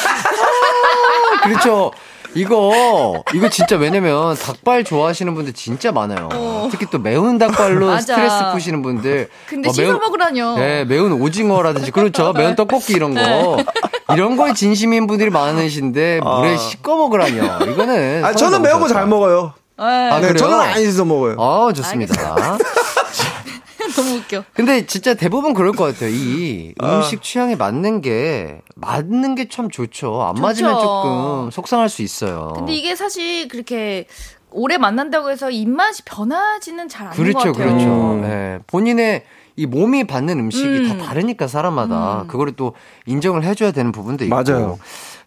그렇죠. 이거, 이거 진짜 왜냐면 닭발 좋아하시는 분들 진짜 많아요. 특히 또 매운 닭발로. 스트레스 푸시는 분들. 근데 어, 씻어 매운- 먹으라뇨. 네, 매운 오징어라든지 그렇죠. 매운 떡볶이 이런 거. 네. 이런 거에 진심인 분들이 많으신데 물에 씻어 먹으라뇨. 이거는 아, 저는 매운 거. 잘 먹어요. 네. 아, 네? 저는 안 씻어 먹어요. 아, 좋습니다. 너무 웃겨. 근데 진짜 대부분 그럴 것 같아요. 이 아. 음식 취향에 맞는 게 맞는 게 참 좋죠. 안 좋죠. 맞으면 조금 속상할 수 있어요. 근데 이게 사실 그렇게 오래 만난다고 해서 입맛이 변하지는 잘 않는 것 그렇죠, 같아요. 그렇죠. 음. 네. 본인의 이 몸이 받는 음식이 음. 다 다르니까 사람마다 그거를 또 인정을 해줘야 되는 부분도 있고. 맞아요.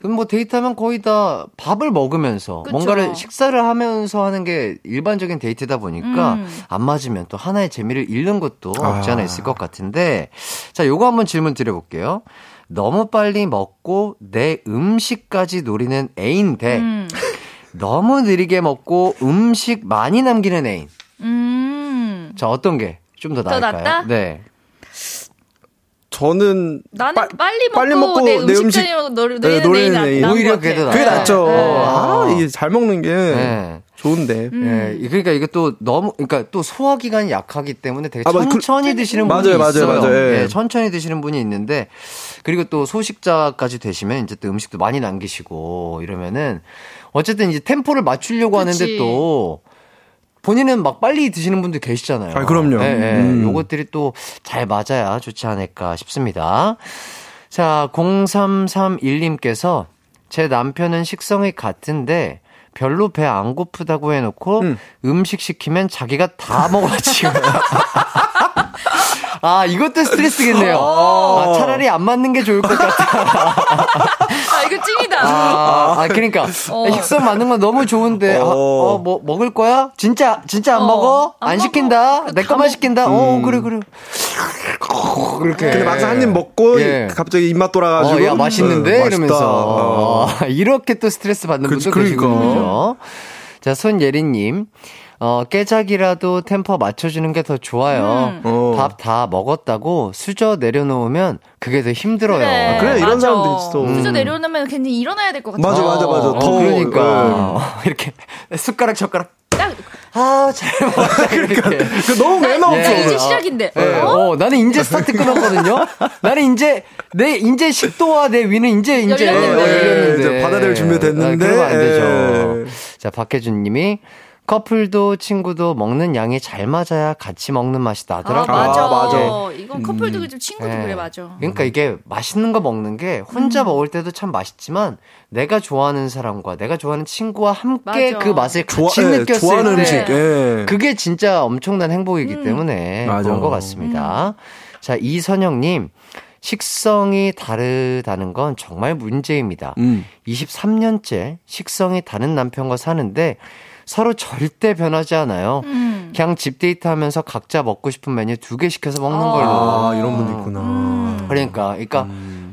그럼 뭐 데이트하면 거의 다 밥을 먹으면서 그쵸. 뭔가를 식사를 하면서 하는 게 일반적인 데이트다 보니까 음. 안 맞으면 또 하나의 재미를 잃는 것도 없지 않아 아. 있을 것 같은데 자 요거 한번 질문 드려볼게요. 너무 빨리 먹고 내 음식까지 노리는 애인 대 음. 너무 느리게 먹고 음식 많이 남기는 애인. 음. 자, 어떤 게 좀 더? 낫다? 네. 저는 나는 빠- 빨리 먹고, 빨리 먹고 내 내 음식 노래 네, 노래는 나은 오히려 것 그게 더. 그게 네. 낫죠. 네. 아, 이게 잘 먹는 게 네. 좋은데. 음. 예, 그러니까 이게 또 너무, 그러니까 또 소화 기관이 약하기 때문에 되게 아. 그- 천천히 드시는 분이 맞아요, 맞아요, 있어요. 맞아요. 예. 예, 천천히 드시는 분이 있는데 그리고 또 소식자까지 되시면 이제 또 음식도 많이 남기시고 이러면은 어쨌든 이제 템포를 맞추려고 그치. 하는데 또 본인은 막 빨리 드시는 분들 계시잖아요. 아, 그럼요. 예, 예. 음. 요것들이 또 잘 맞아야 좋지 않을까 싶습니다. 자, 0331님께서 제 남편은 식성이 같은데 별로 배 안 고프다고 해놓고 음. 식 시키면 자기가 다 먹어가지고. 아, 이것도 스트레스겠네요. 아, 차라리 안 맞는 게 좋을 것 같아. 아, 이거 찐이다. 아, 아, 그러니까. 어. 식성 맞는 건 너무 좋은데, 아, 어, 뭐, 먹을 거야? 진짜, 진짜 안 어, 먹어? 안 안, 먹어. 시킨다? 내다 것만 먹- 시킨다? 어, 그래, 그래. 그렇게. 근데 막상 한 입 먹고 예. 갑자기 입맛 돌아가지고 어, 야, 맛있는데? 음. 이러면서. 어. 어, 이렇게 또 스트레스 받는 그치, 분도 그러니까. 그죠. 자, 손예린님. 어, 깨작이라도 템퍼 맞춰주는 게 더 좋아요. 음. 어. 밥다 먹었다고 수저 내려놓으면 그게 더 힘들어요. 그래, 그래, 이런 맞아. 사람들 있어. 수저 음. 내려놓으면 괜히 일어나야 될 것 같아. 맞아, 맞아, 맞아. 어, 더, 그러니까. 이렇게 숟가락, 젓가락. 딱, 아, 잘 먹었다. 이렇게. 그 너무 매너 나 없어. 이제 아. 시작인데. 예, 어? 어, 나는 이제 스타트 끊었거든요. 나는 이제 내 이제 식도와 내 위는 이제 이제 열렸는데. 어, 열렸는데. 이제 받아들일 준비가 됐는데. 아, 그러면 안 되죠. 예. 자, 박혜준 님이 커플도 친구도 먹는 양이 잘 맞아야 같이 먹는 맛이 아, 나더라고요. 맞아. 아, 맞아. 이건 커플도 좀 친구도 예. 그래, 맞아. 그러니까 이게 맛있는 거 먹는 게 혼자 음. 먹을 때도 참 맛있지만 내가 좋아하는 사람과 내가 좋아하는 친구와 함께 맞아. 그 맛을 좋아, 같이 예, 느꼈을 좋아하는 때 음식. 예. 그게 진짜 엄청난 행복이기 때문에 맞아. 그런 것 같습니다. 자, 이선영님. 식성이 다르다는 건 정말 문제입니다. 음. 23년째 식성이 다른 남편과 사는데 서로 절대 변하지 않아요. 음. 그냥 집 데이트 하면서 각자 먹고 싶은 메뉴 두 개 시켜서 먹는 걸로. 아, 이런 분도 있구나. 음. 그러니까, 그러니까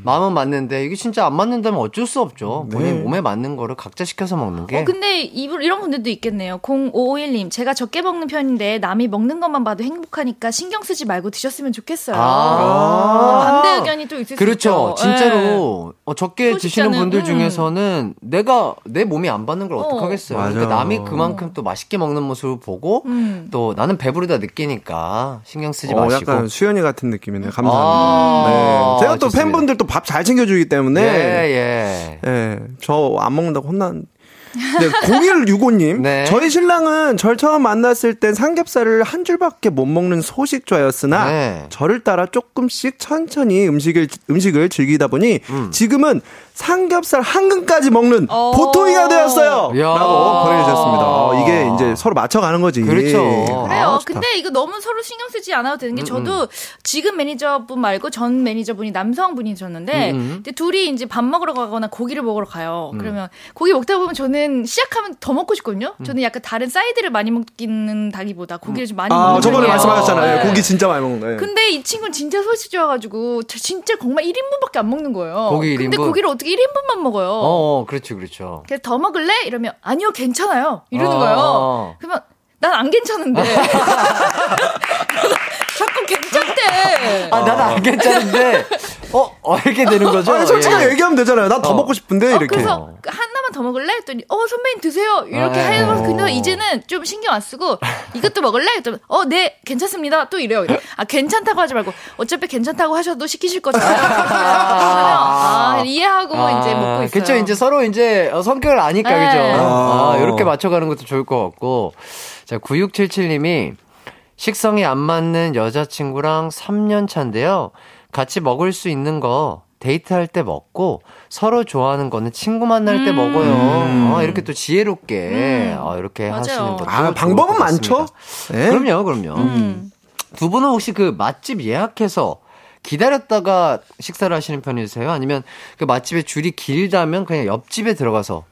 마음은 맞는데 이게 진짜 안 맞는다면 어쩔 수 없죠. 본인 몸에 맞는 거를 각자 시켜서 먹는 게. 어, 근데 이, 이런 분들도 있겠네요. 0551님, 제가 적게 먹는 편인데 남이 먹는 것만 봐도 행복하니까 신경 쓰지 말고 드셨으면 좋겠어요. 아. 반대 의견이 또 있을 그렇죠. 수 있죠. 예. 진짜로 어, 적게 드시는 분들 음. 중에서는 내가 내 몸이 안 받는 걸 어. 어떡하겠어요. 그러니까 남이 그만큼 또 맛있게 먹는 모습을 보고 음. 또 나는 배부르다 느끼니까 신경 쓰지 어, 마시고. 약간 수연이 같은 느낌이네요. 아, 감사합니다. 네. 제가 또 좋습니다. 팬분들 또밥 잘 챙겨주기 때문에. 예, 예. 예, 저 안 먹는다고 혼난. 네, 0165님. 네. 저희 신랑은 절 처음 만났을 땐 삼겹살을 한 줄밖에 못 먹는 소식좌였으나 네. 저를 따라 조금씩 천천히 음식을 음식을 즐기다 보니 음. 지금은 삼겹살 한 근까지 먹는 어. 보통이가 되었어요. 야. 라고 보내주셨습니다. 어, 이게 이제 서로 맞춰가는 거지. 그렇죠. 그래요. 아. 근데 이거 너무 서로 신경 쓰지 않아도 되는 음, 게 저도 지금 매니저분 말고 전 매니저분이 남성분이셨는데 음, 근데 둘이 이제 밥 먹으러 가거나 고기를 먹으러 가요. 그러면 고기 먹다 보면 저는 시작하면 더 먹고 싶거든요. 음. 저는 약간 다른 사이드를 많이 먹기는 다기보다 고기를 좀 많이 아, 먹는 저번에 편이에요. 말씀하셨잖아요. 네. 고기 진짜 많이 먹는 거예요. 근데 이 친구는 진짜 소식 좋아가지고 저 진짜 정말 1인분밖에 안 먹는 거예요. 고기 근데 1인분? 고기를 어떻게 1인분만 먹어요? 어, 어, 그렇죠, 그렇죠. 그래서 더 먹을래? 이러면 아니요 괜찮아요. 이러는 어. 거예요. 그러면 난 안 괜찮은데. 자꾸 괜찮대. 아, 나는 안 괜찮은데, 어, 어, 이렇게 되는 거죠? 아니, 솔직하게 예. 얘기하면 되잖아요. 난더 어. 먹고 싶은데 어, 이렇게. 그래서 하나만 더 먹을래? 했더니 어 선배님 드세요. 이렇게 아, 해서 예. 근데 이제는 좀 신경 안 쓰고 이것도 먹을래? 했더니 어 네 괜찮습니다. 또 이래요. 아 괜찮다고 하지 말고 어차피 괜찮다고 하셔도 시키실 거잖아요. 아, 이해하고 이제 먹고 있어요. 그쵸, 이제 서로 이제 어, 성격을 아니까, 네. 그죠? 아. 아, 이렇게 맞춰가는 것도 좋을 것 같고. 자, 9677님이 식성이 안 맞는 여자친구랑 3년 차인데요. 같이 먹을 수 있는 거 데이트할 때 먹고 서로 좋아하는 거는 친구 만날 때 음. 먹어요. 어, 이렇게 또 지혜롭게 어, 이렇게 맞아요. 하시는 것도 아, 방법은. 많죠? 네. 그럼요, 그럼요. 음. 두 분은 혹시 그 맛집 예약해서 기다렸다가 식사를 하시는 편이세요? 아니면 그 맛집에 줄이 길다면 그냥 옆집에 들어가서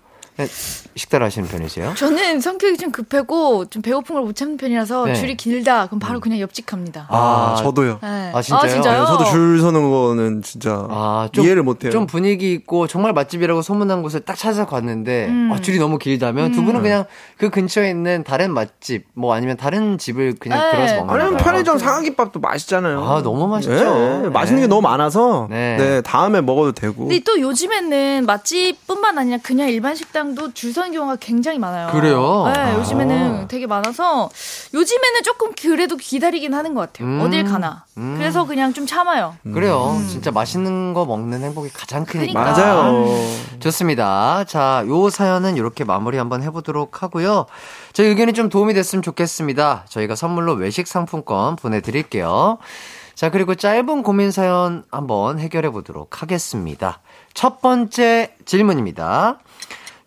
식사를 하시는 편이세요? 저는 성격이 좀 급하고 좀 배고픈 걸 못 참는 편이라서 네. 줄이 길다. 그럼 바로 그냥 옆집합니다. 아, 저도요. 네. 아, 진짜요? 진짜요? 네, 저도 줄 서는 거는 진짜 아, 좀, 이해를 못해요. 좀 분위기 있고 정말 맛집이라고 소문난 곳을 딱 찾아서 갔는데 음. 아, 줄이 너무 길다면 두 분은 그냥 그 근처에 있는 다른 맛집 뭐 아니면 다른 집을 그냥 네. 들어서 먹는 아니면 거예요. 편의점 상하김밥도 맛있잖아요. 아, 너무 맛있죠. 네, 네. 맛있는 게 너무 많아서 네. 네. 다음에 먹어도 되고. 근데 또 요즘에는 맛집뿐만 아니라 그냥 일반 식당 도 줄 서는 경우가 굉장히 많아요. 그래요? 네, 아. 요즘에는 되게 많아서 요즘에는 조금 그래도 기다리긴 하는 것 같아요. 음. 어딜 가나. 그래서 그냥 좀 참아요. 그래요. 진짜 맛있는 거 먹는 행복이 가장 크니까. 그러니까. 맞아요. 좋습니다. 자, 요 사연은 이렇게 마무리 한번 해보도록 하고요. 저희 의견이 좀 도움이 됐으면 좋겠습니다. 저희가 선물로 외식 상품권 보내드릴게요. 자, 그리고 짧은 고민 사연 한번 해결해 보도록 하겠습니다. 첫 번째 질문입니다.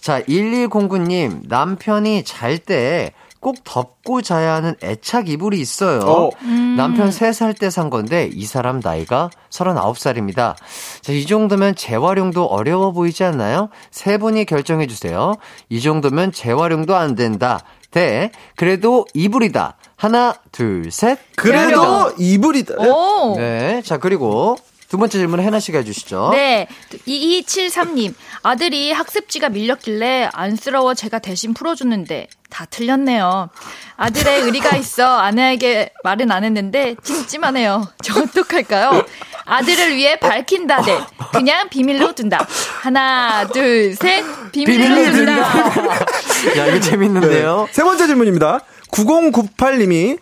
자, 1109님, 남편이 잘 때 꼭 덮고 자야 하는 애착 이불이 있어요. 어. 남편 3살 때 산 건데 이 사람 나이가 39살입니다. 자, 이 정도면 재활용도 어려워 보이지 않나요? 세 분이 결정해 주세요. 이 정도면 재활용도 안 된다. 대 그래도 이불이다. 하나, 둘, 셋. 그래도 이불이다. 오! 네. 자, 그리고 두 번째 질문 해나 씨가 해 주시죠. 네. 2273님. 아들이 학습지가 밀렸길래 안쓰러워 제가 대신 풀어줬는데 다 틀렸네요. 아들의 의리가 있어 아내에게 말은 안 했는데 찜찜하네요. 저 어떡할까요? 아들을 위해 밝힌다 대 그냥 비밀로 둔다. 하나, 둘, 셋. 비밀로, 비밀로 둔다. 야, 이거 재밌는데요? 세 번째 질문입니다. 9098님이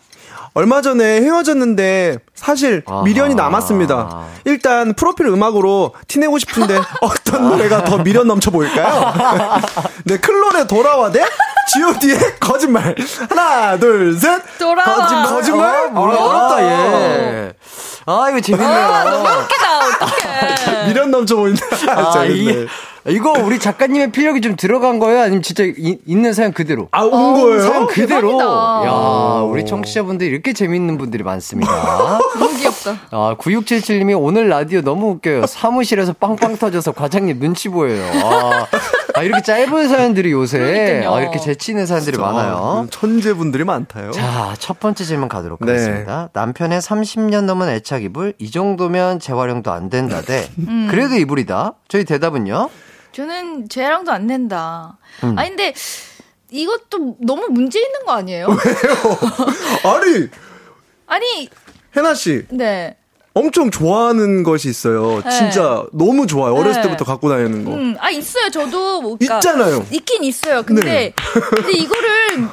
얼마 전에 헤어졌는데 사실 아하. 미련이 남았습니다. 일단 프로필 음악으로 티내고 싶은데 어떤 노래가 더 미련 넘쳐 보일까요? 네, 클론의 돌아와 대 G.O.D의 거짓말. 하나, 둘, 셋. 돌아와. 거짓말. 거짓말? 아, 어렵다, 얘. 아, 이거 재밌네요. 웃기다, 어떡해. 미련 넘쳐 보인다. 아, 재밌네. 이게, 이거 우리 작가님의 필력이 좀 들어간 거예요? 아니면 진짜 이- 있는 사연 그대로? 아, 온 거예요? 사연 그대로. 대박이다. 야, 우리 청취자분들 이렇게 재밌는 분들이 많습니다. 너무 귀엽다. 아, 9677님이 오늘 라디오 너무 웃겨요. 사무실에서 빵빵 터져서 과장님 눈치 보여요. 아, 아, 이렇게 짧은 사연들이 요새 그러니까요. 아, 이렇게 재치 있는 사연들이 많아요. 천재분들이 많다요. 자, 첫 번째 질문 가도록 네. 하겠습니다. 남편의 30년 넘은 애착 이불, 이 정도면 재활용도 안 된다 대, 음. 그래도 이불이다. 저희 대답은요? 저는 쟤랑도 안 된다. 음. 아니, 근데 이것도 너무 문제 있는 거 아니에요? 아니, 아니, 혜나 씨. 네. 엄청 좋아하는 것이 있어요. 네. 진짜 너무 좋아요. 어렸을 네. 때부터 갖고 다니는 거. 음, 아, 있어요. 저도. 뭐, 그러니까 있잖아요. 있긴 있어요. 근데, 네. 근데 이거를,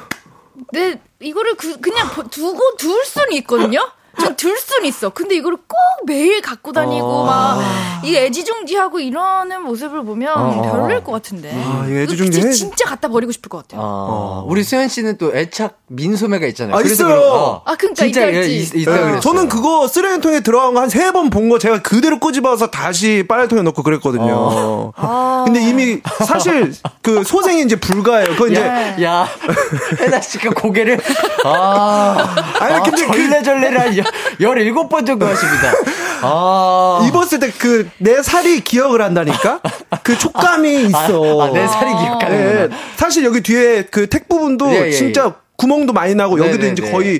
내, 이거를 그, 그냥 보- 두고 둘 수는 있거든요? 좀둘 수는 있어. 근데 이거를 꼭 매일 갖고 다니고, 막, 이 애지중지하고 이러는 모습을 보면 어. 별로일 것 같은데. 아, 이거 애지중지 진짜, 해- 진짜 갖다 버리고 싶을 것 같아요. 어, 우리 수현 씨는 또 애착 민소매가 있잖아요. 아, 있어요. 그런- 어, 아, 그러니까 진짜 있다, 있지. 있, 있다 네. 저는 그거 쓰레기통에 들어간 거 한 세 번 본 거 제가 그대로 끄집어서 다시 빨래통에 넣고 그랬거든요. 아. 근데 이미 사실 그 소생이 이제 불가해요. 그거 이제 네. 야, 야, 혜나 씨가 고개를, 아, 아니, 아, 근데 그- 절레절레를 한 17번 정도 하십니다. 아. 입었을 때 그 내 살이 기억을 한다니까? 그 촉감이 있어. 아, 아, 내 살이 기억하는구나. 네, 사실 여기 뒤에 그 택 부분도 예, 예, 진짜 구멍도 많이 나고 여기도 네, 이제 네, 거의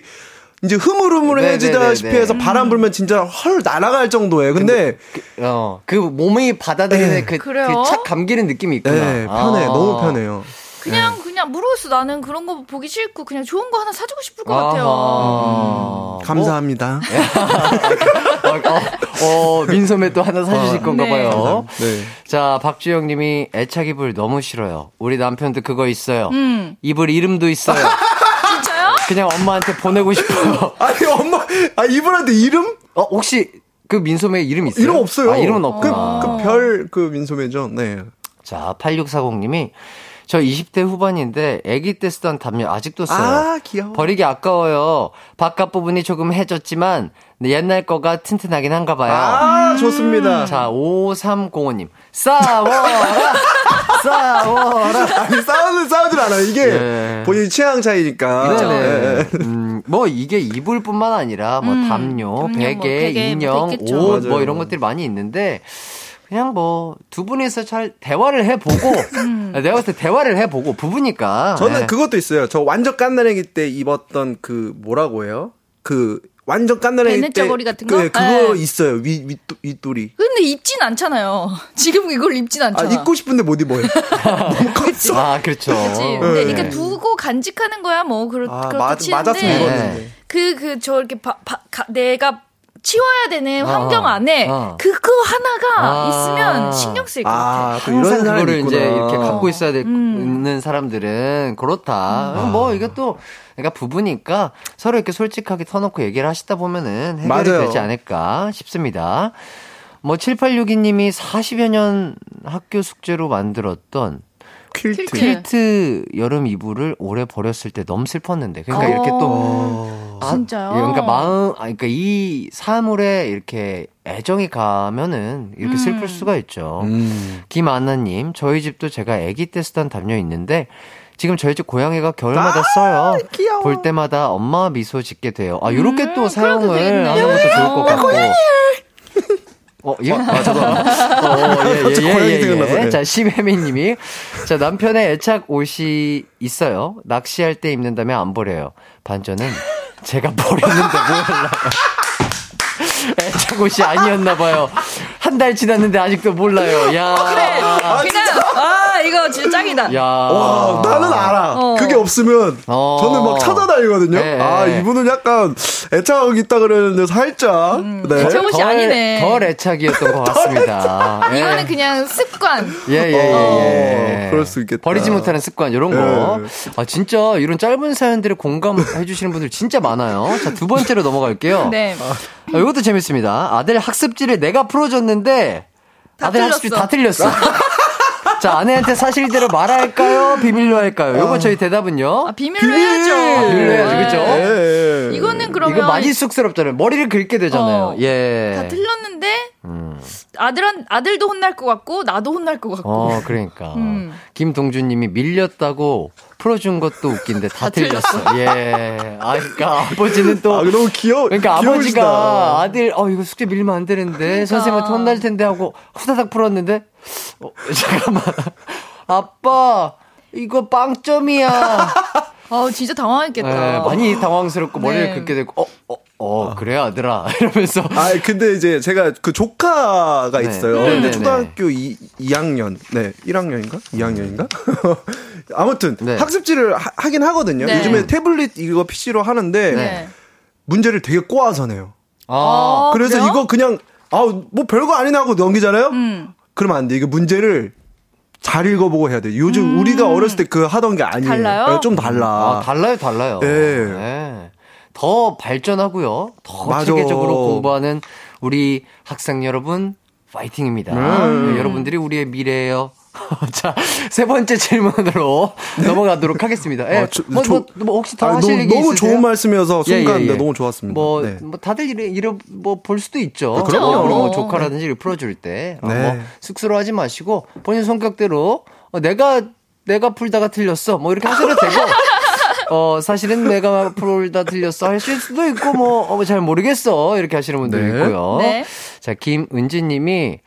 이제 흐물흐물해지다시피 네, 네, 네, 해서 바람 불면 진짜 헐 날아갈 정도예요. 근데 어, 그 몸이 받아들이는 네. 그? 그 착 감기는 느낌이 있구나. 네, 편해. 아. 너무 편해요. 그냥, 그냥, 모르겠어. 나는 그런 거 보기 싫고, 그냥 좋은 거 하나 사주고 싶을 것 같아요. 아하. 감사합니다. 어, 어, 어, 민소매 또 하나 사주실 건가 네. 봐요. 네. 자, 박주영 님이 애착 이불 너무 싫어요. 우리 남편도 그거 있어요. 음. 이불 이름도 있어요. 진짜요? 그냥 엄마한테 보내고 싶어요. 아니 엄마 아 이분한테 이름 어, 혹시 그 민소매 이름 있어요? 이름 없어요. 아, 이름은 없구나. 그별 그 민소매죠. 네. 자, 8640님이 저 20대 후반인데 아기 때 쓰던 담요 아직도 써요. 아, 귀여워. 버리기 아까워요. 바깥 부분이 조금 해졌지만 옛날 거가 튼튼하긴 한가 봐요. 아, 좋습니다. 자, 5305님. 싸워라! 싸워라! 아니 싸우는 싸우질 않아요. 이게 네. 본인 취향 차이니까. 네네. 음, 뭐 이게 이불 뿐만 아니라 뭐 담요, 담요, 뭐 베개, 베개, 인형, 뭐. 옷, 뭐 맞아요. 이런 것들이 많이 있는데 그냥 뭐 두 분이서 잘 대화를 해보고 내가 봤을 때 대화를 해보고 부부니까 저는 예. 그것도 있어요. 저 완전 깐나랭이 때 입었던 그 뭐라고 해요? 그 완전 깐나랭이 때 베네쩌고리 같은 그, 거? 예, 그거 네. 있어요. 위, 위, 윗돌이. 근데 입진 않잖아요. 지금 이걸 입진 아, 않잖아. 입고 싶은데 못 입어요. 너무 컸어. 아 그렇죠. 그치. 근데 네. 이렇게 두고 간직하는 거야, 뭐, 그렇, 아, 그렇다 맞, 치는데. 맞았으면 입었는데. 그, 그, 저, 이렇게, 바, 바, 가- 내가 치워야 되는 어, 환경 안에 어. 그거 하나가 아. 있으면 신경 쓸것 같아. 아, 또 이런 항상 사람이 그거를 있구나. 이제 이렇게 갖고 있어야 되, 음. 있는 사람들은 그렇다. 뭐 이게 또 그러니까 부부니까 서로 이렇게 솔직하게 터놓고 얘기를 하시다 보면은 해결이 맞아요. 되지 않을까 싶습니다. 뭐 7862님이 40여 년 학교 숙제로 만들었던 퀼트. 퀼트. 여름 이불을 오래 버렸을 때 너무 슬펐는데 그러니까 어. 이렇게 또 아, 진짜요? 예, 그러니까 마음, 아, 그러니까 이 사물에 이렇게 애정이 가면은 이렇게 슬플 수가 있죠. 음. 김아나 님, 저희 집도 제가 아기 때 쓰던 담요 있는데 지금 저희 집 고양이가 겨울마다 써요. 귀여워. 볼 때마다 엄마 미소 짓게 돼요. 아, 요렇게 음, 또 그래도 사용을. 하는 것도 좋을 것 같고. 어, 예? 아, 죄송합니다. 어, 예, 예, 예, 예, 예. 예. 자, 심혜민 님이. 자, 남편의 애착 옷이 있어요. 낚시할 때 입는다면 안 버려요. 반전은 제가 버렸는데 몰라요. 애착 옷이 아니었나 봐요. 한 달 지났는데 아직도 몰라요. 야. 그래. 그냥, 아, 이거 진짜 짱이다. 야. 와, 나는 알아. 어. 그게 없으면 어. 저는 막 찾아다니거든요. 네. 아, 이분은 약간 애착 있다 그러는데 살짝. 네. 애착 옷이 덜- 아니네. 덜 애착이었던 것 같습니다. 예. 이거는 그냥 습관. 예, 예, 예, 예. 어, 그럴 수 있겠다. 버리지 못하는 습관, 이런 거. 예. 아, 진짜 이런 짧은 사연들을 공감해 주시는 분들 진짜 많아요. 자, 두 번째로 넘어갈게요. 네. 아, 이것도 재밌습니다. 아들 학습지를 내가 풀어줬는데, 다 아들 틀렸어. 다 틀렸어. 자, 아내한테 사실대로 말할까요? 비밀로 할까요? 요거 저희 대답은요? 아, 비밀로 해야죠. 아, 비밀로 해야죠, 그죠? 예, 예. 이거는 그러면. 이거 많이 쑥스럽잖아요. 머리를 긁게 되잖아요. 어, 예. 다 틀렸는데, 음. 아들한, 아들도 혼날 것 같고, 나도 혼날 것 같고. 어, 그러니까. 음. 김동준 님이 밀렸다고 풀어준 것도 웃긴데 다, 틀렸어. 예. 아, 그러니까 아버지는 또. 아, 너무 귀여워. 그러니까 귀여우시다. 아버지가 아들, 어, 이거 숙제 밀면 안 되는데, 그러니까. 선생님한테 혼날 텐데 하고 후다닥 풀었는데, 어, 잠깐만. 아빠, 이거 빵점이야. 아 진짜 당황했겠다. 예, 많이 당황스럽고 머리를 네. 긁게 되고, 어, 어, 어, 그래, 아들아. 이러면서. 아, 근데 이제 제가 그 조카가 네. 있어요. 네, 근데 네, 초등학교 2, 2학년, 네, 1학년인가? 2학년인가? 아무튼 네. 학습지를 하, 긴 하거든요. 네. 요즘에 태블릿 이거 PC로 하는데 네. 문제를 되게 꼬아서 내요. 아, 그래서 그래요? 이거 그냥 아, 뭐 별거 아니나 하고 넘기잖아요. 음. 그러면 안 돼. 이거 문제를 잘 읽어보고 해야 돼. 요즘 우리가 어렸을 때 그 하던 게 아니에요. 음. 달라요? 네, 좀 달라. 아, 달라요, 달라요. 예. 네. 더 발전하고요. 더 맞아. 체계적으로 공부하는 우리 학생 여러분, 파이팅입니다. 음. 네, 여러분들이 우리의 미래예요. 자, 세 번째 질문으로 넘어가도록 하겠습니다. 예. 아, 저- 뭐, 저- 뭐, 뭐 혹시 더 아, 하실 너무, 얘기 너무 있으세요? 좋은 말씀이어서 예, 순간 예, 예. 네, 너무 좋았습니다. 뭐, 네. 뭐 다들 이래, 이래 뭐볼 수도 있죠. 아, 그럼요. 뭐 조카라든지 이렇게 풀어줄 때. 어, 네. 뭐 쑥스러워하지 마시고 본인 성격대로 어, 내가 내가 풀다가 틀렸어. 뭐 이렇게 하셔도 되고. 어, 사실은 내가 풀다 틀렸어 하실 수도 있고, 뭐, 어, 잘 모르겠어. 이렇게 하시는 분도 네. 있고요. 네. 자, 김은지 님이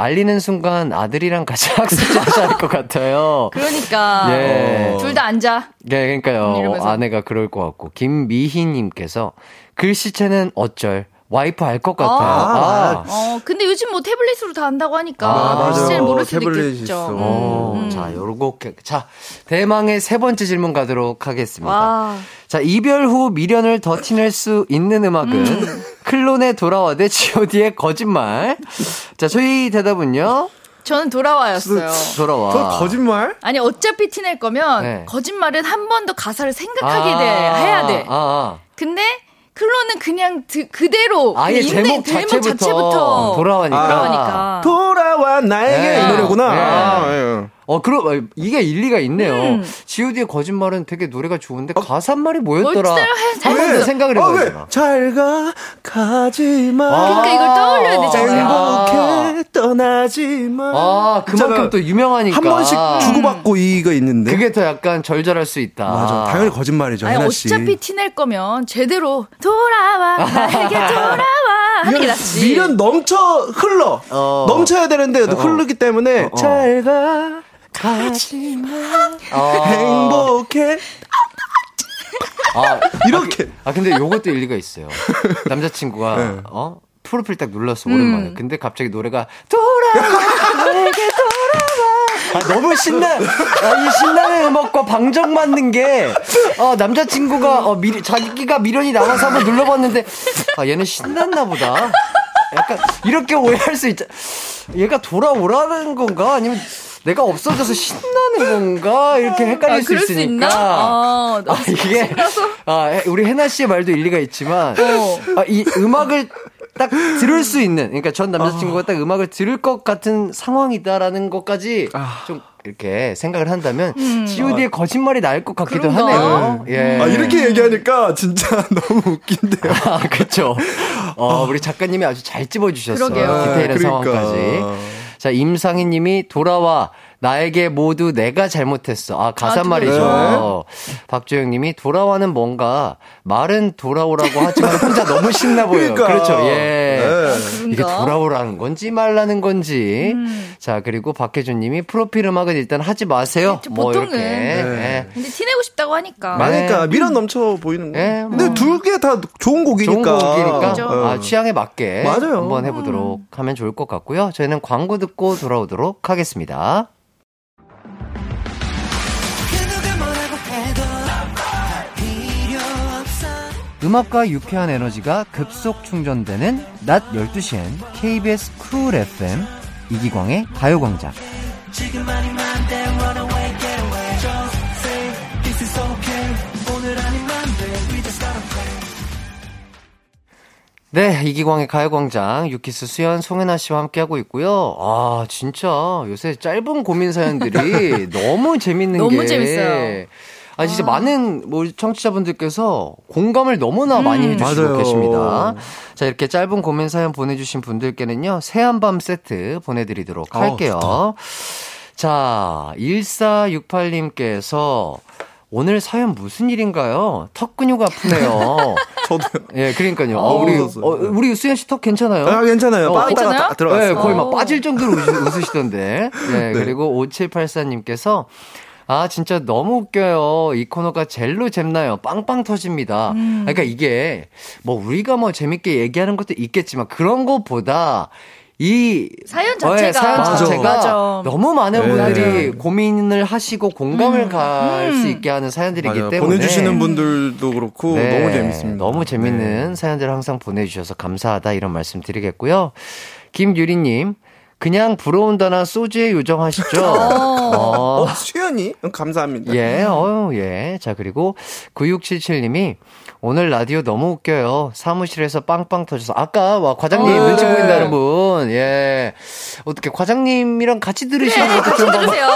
알리는 순간 아들이랑 같이 하셔야 할것 같아요. 그러니까 예. 둘 다 앉아. 네, 그러니까요. 이러면서. 아내가 그럴 것 같고. 김미희님께서 글씨체는 어쩔 와이프 알 것 같아요. 아, 아. 어 근데 요즘 뭐 태블릿으로 다 한다고 하니까 아, 맞아요. 글씨를 모를 수도 태블릿이 있겠죠. 있어. 어, 음, 음. 자, 요렇게. 자, 대망의 세 번째 질문 가도록 하겠습니다. 와. 자, 이별 후 미련을 더 티낼 수 있는 음악은 클론의 돌아와 대 god의 거짓말. 자, 저희 대답은요. 저는 돌아와였어요. 돌아와. 저 거짓말? 아니 어차피 티낼 거면 네. 거짓말은 한 번 더 가사를 생각하게 아, 돼 해야 돼. 아, 아. 근데 클론은 그냥 드- 그대로 아예 그 있는 제목 제목 자체부터, 자체부터 돌아와니까. 돌아오니까. 돌아와 나에게 네. 이 노래구나. 네. 아, 예. 어, 그럼, 어, 이게 일리가 있네요. 음. god의 거짓말은 되게 노래가 좋은데 가사 말이 뭐였더라? 한번 더 모르겠어. 생각을 아? 되나? 잘가 가지마. 그러니까 이걸 떠올려야 되잖아요. 행복해 떠나지 마. 아, 그만큼. 또 유명하니까. 한 번씩 주고받고 이거 있는데. 그게 더 약간 절절할 수 있다. 맞아. 당연히 거짓말이죠, 아니. 어차피 티낼 거면 제대로 돌아와 나에게 돌아와 하는 게 낫지. 미련 넘쳐 흘러. 어. 넘쳐야 되는데 흐르기 때문에 잘 가. 어. 행복해. 아, 이렇게. 아 근데 요것도 일리가 있어요. 남자친구가 네. 어 프로필 딱 눌렀어 오랜만에. 근데 갑자기 노래가 돌아와 내게 돌아와. 아 너무 신나. 아, 이 신나는 음악과 방정 맞는 게 어, 남자친구가 어, 미, 자기가 미련이 남아서 한번 눌러봤는데 아 얘는 신났나 보다. 약간 이렇게 오해할 수 있죠. 얘가 돌아오라는 건가 아니면 내가 없어져서 신나는 건가 이렇게 헷갈릴 아, 수수 있으니까. 있나? 아, 아, 이게 아 해- 우리 해나 씨의 말도 일리가 있지만 어. 아, 이 음악을 딱 들을 수 있는 그러니까 전 남자친구가 딱 음악을 들을 것 같은 상황이다라는 것까지 아. 좀 이렇게 생각을 한다면 G.O.D의 거짓말이 나을 것 같기도 음. 그런가? 하네요. 예. 아, 이렇게 얘기하니까 진짜 너무 웃긴데요. 아, 그쵸. 어, 우리 작가님이 아주 잘 찝어주셨어요. 그러게요. 디테일한 그러니까. 상황까지. 자, 임상희 님이 돌아와. 나에게 모두 내가 잘못했어. 아, 가사 아, 네. 말이죠. 박주영 님이 돌아와는 뭔가 말은 돌아오라고 하지만 혼자 너무 신나 보여요. 그러니까. 그렇죠. 예. 네. 이게? 돌아오라는 건지 말라는 건지. 음. 자, 그리고 박혜준 님이 프로필 음악은 일단 하지 마세요. 그렇죠, 뭐 보통은. 이렇게. 네. 예. 근데 티내고 싶다고 하니까. 그러니까 네. 미련 넘쳐 보이는 거. 예, 뭐. 근데 두개다 좋은 곡이니까. 좋은 곡이니까 그죠. 어. 아, 취향에 맞게 맞아요. 한번 해 보도록 하면 좋을 것 같고요. 저희는 광고 듣고 돌아오도록 하겠습니다. 음악과 유쾌한 에너지가 급속 충전되는 낮 12시엔 KBS 쿨 FM 이기광의 가요광장 네, 이기광의 가요광장, 유키스 수연, 송혜나 씨와 함께하고 있고요. 아, 진짜, 요새 짧은 고민 사연들이 너무 재밌는 너무 게. 재밌어요. 아, 진짜 많은, 뭐, 청취자분들께서 공감을 너무나 많이 해주시고 맞아요. 계십니다. 자, 이렇게 짧은 고민 사연 보내주신 분들께는요, 새한밤 세트 보내드리도록 아우, 할게요. 자, 1468님께서 오늘 사연 무슨 일인가요? 턱 근육 아프네요. 저도요. 예, 그러니까요. 어, 아우, 우리, 웃었어요. 어, 우리 수현 씨 턱 괜찮아요? 아, 괜찮아요. 어, 괜찮아요? 딱 들어갔어요. 네, 거의 막 어. 빠질 정도로 웃으, 시던데 네, 그리고 5784님께서 아, 진짜 너무 웃겨요. 이 코너가 젤로 잼나요. 빵빵 터집니다. 음. 그러니까 이게 뭐 우리가 뭐 재밌게 얘기하는 것도 있겠지만 그런 것보다 이 사연 자체가. 사연 맞아. 자체가 맞아. 너무 많은 네. 분들이 고민을 하시고 공감을 갈수 있게 하는 사연들이기 맞아요. 때문에 보내주시는 분들도 그렇고 네, 너무 재밌습니다. 너무 재밌는 네. 사연들을 항상 보내주셔서 감사하다 이런 말씀 드리겠고요. 김유리님, 그냥 부러운다나 소주에 요정하시죠? 어, 어, 수연이? 감사합니다. 예, 어유, 예. 자, 그리고 9677님이 오늘 라디오 너무 웃겨요. 사무실에서 빵빵 터져서. 아까 와, 과장님 어, 눈치 네. 보인다는 분, 예. 어떻게 과장님이랑 같이 들으시는 것도 같이 좀 들으세요.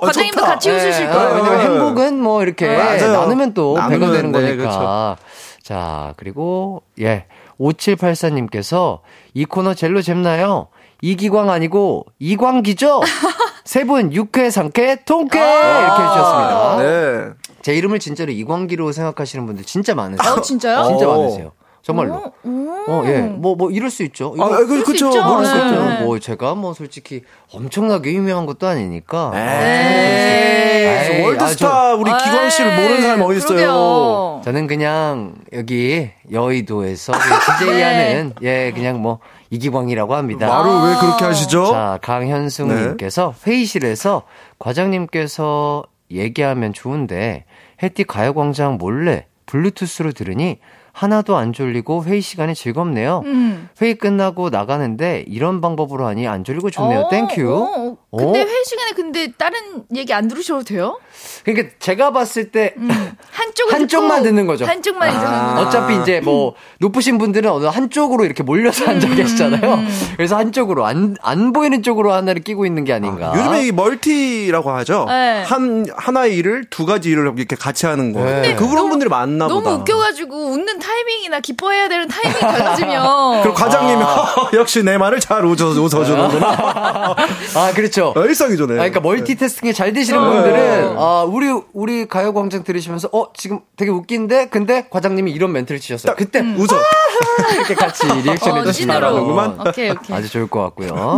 과장님도 좋다. 같이 웃으실 예, 거예요. 왜냐면 행복은 뭐 이렇게 맞아요. 나누면 또 배가 되는 네, 거니까. 그렇죠. 자, 그리고 예. 5784님께서 이 코너 젤로 잼나요? 이기광 아니고 이광기죠? 세 분 육회 상쾌 통쾌 이렇게 해주셨습니다. 네. 제 이름을 진짜로 이광기로 생각하시는 분들 진짜 많으세요. 어, 진짜요? 진짜 어. 많으세요. 정말로. 어, 예. 뭐, 뭐, 이럴 수 있죠. 아, 이거 그, 그쵸. 모를 수 네. 있죠. 그렇죠. 뭐 제가 뭐 솔직히 엄청나게 유명한 것도 아니니까. 에이, 에이, 월드스타 우리 기광 씨를 모르는 사람이 있어요? 그러게요. 저는 그냥 여기 여의도에서 DJ하는 예 그냥 뭐 이기광이라고 합니다. 말을 왜 그렇게 하시죠? 자 강현숙님께서 회의실에서 과장님께서 얘기하면 좋은데 해띠 가요광장 몰래 블루투스로 들으니 하나도 안 졸리고 회의 시간이 즐겁네요. 음. 회의 끝나고 나가는데 이런 방법으로 하니 안 졸리고 좋네요. 어, thank you. 어, 어. 근데 어? 회의 시간에 근데 다른 얘기 안 들으셔도 돼요? 그러니까 제가 봤을 때 음. 한쪽을 한쪽만 듣고 듣는 거죠. 한쪽만 듣는 아. 거. 어차피 이제 뭐 높으신 분들은 어느 한쪽으로 이렇게 몰려서 음. 앉아 계시잖아요. 그래서 한쪽으로 안, 안 보이는 쪽으로 하나를 끼고 있는 게 아닌가. 요즘에 이 multi라고 하죠. 네. 한 하나의 일을 두 가지 일을 이렇게 같이 하는 거. 네. 그런 너무- 분들이 많나 너무 보다. 웃겨가지고 웃는 타이밍이나 기뻐해야 되는 타이밍이 달라지면 그럼 과장님이 역시 내 말을 잘 웃어 웃어주는구나. 아 그렇죠. 일상이죠, 네. 아, 그러니까 멀티태스킹이 잘 되시는 네. 분들은 아 우리 우리 가요광장 들으시면서 어 지금 되게 웃긴데 근데 과장님이 이런 멘트를 치셨어요. 그때 웃어. 이렇게 같이 리액션 어, 해주시면 찐으로. 오케이, 오케이. 아주 좋을 것 같고요.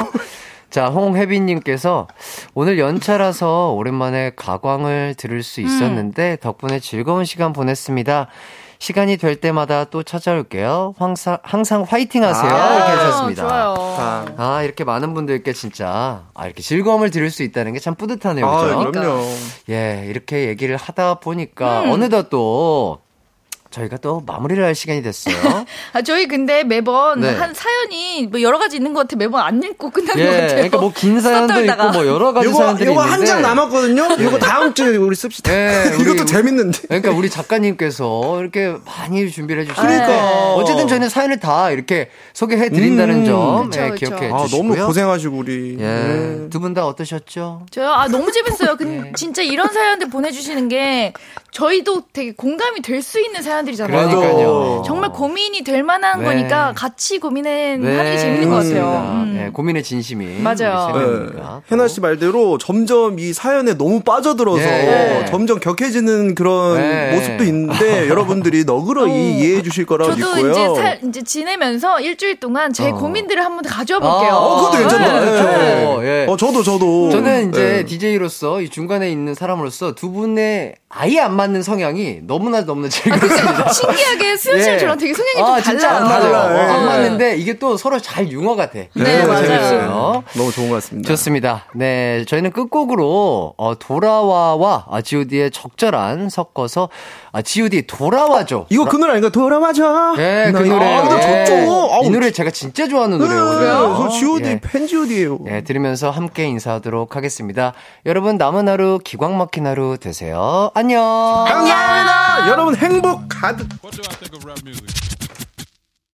자, 홍혜빈님께서 오늘 연차라서 오랜만에 가광을 들을 수 있었는데 덕분에 즐거운 시간 보냈습니다. 시간이 될 때마다 또 찾아올게요. 항상, 항상 화이팅 하세요. 아, 이렇게 하셨습니다. 좋아요. 아, 아, 이렇게 많은 분들께 진짜, 아, 이렇게 즐거움을 드릴 수 있다는 게 참 뿌듯하네요. 아, 그죠? 그럼요. 예, 이렇게 얘기를 하다 보니까 어느덧 또 저희가 또 마무리를 할 시간이 됐어요. 아, 저희 근데 매번 네. 한 사연이 뭐 여러 가지 있는 것 같아. 매번 안 읽고 끝나는 예, 것 같아요. 그러니까 뭐 긴 사연도 있고. 뭐 여러 가지 요거, 사연들이 요거 있는데 한장 남았거든요? 요거 다음 주에 우리 씁시다. 예, 우리- 이것도 재밌는데. 그러니까 우리 작가님께서 이렇게 많이 준비를 해주시니까 그러니까. 어쨌든 저희는 사연을 다 이렇게 소개해 드린다는 음. 점 그쵸, 예, 그쵸. 기억해 아, 주시고요. 너무 고생하시고, 우리. 예, 네. 두분 다 어떠셨죠? 저요? 아, 너무 재밌어요. 예. 근 진짜 이런 사연들 보내주시는 게 저희도 되게 공감이 될 수 있는 사연 들이잖아요. 그러니까요. 정말 고민이 될 만한 네. 거니까 같이 고민은 하는 게 재밌는 것. 같아요. 음. 예, 고민의 진심이 맞아요. 세 네. 해나 씨 말대로 점점 이 사연에 너무 빠져들어서 예. 점점 격해지는 그런 예. 모습도 있는데 여러분들이 너그러이 이해해 주실 거라고 저도 믿고요. 이제 살, 이제 지내면서 일주일 동안 제 어. 고민들을 한번 가져와 볼게요. 아, 어, 그것도 괜찮다. 네. 어, 저도, 저도. 저는 이제 예. DJ로서 이 중간에 있는 사람으로서 두 분의 아예 안 맞는 성향이 너무나 너무나 즐겁습니다. 신기하게 수현 씨랑 예. 저랑 되게 성향이 아, 좀 진짜 안 달라요. 맞아요. 예. 어, 안 맞는데 이게 또 서로 잘 융화가 돼. 네, 맞아요. 재밌어요. 너무 좋은 것 같습니다. 좋습니다. 네, 저희는 끝곡으로 어, 돌아와와 아, G.O.D의 적절한 섞어서 아, G.O.D 돌아와줘. 이거 그 노래 아닌가? 돌아와줘. 네, 그이 노래. 아, 근데 좋죠. 아우, 이 노래 제가 진짜 좋아하는 네, 노래거든요. 저 G.O.D 예. 팬 G.O.D예요. 네, 들으면서 함께 인사하도록 하겠습니다. 여러분 남은 하루 기광 막힌 하루 되세요. 안녕. 감사합니다. 여러분 행복 가득. What do I think of rap music?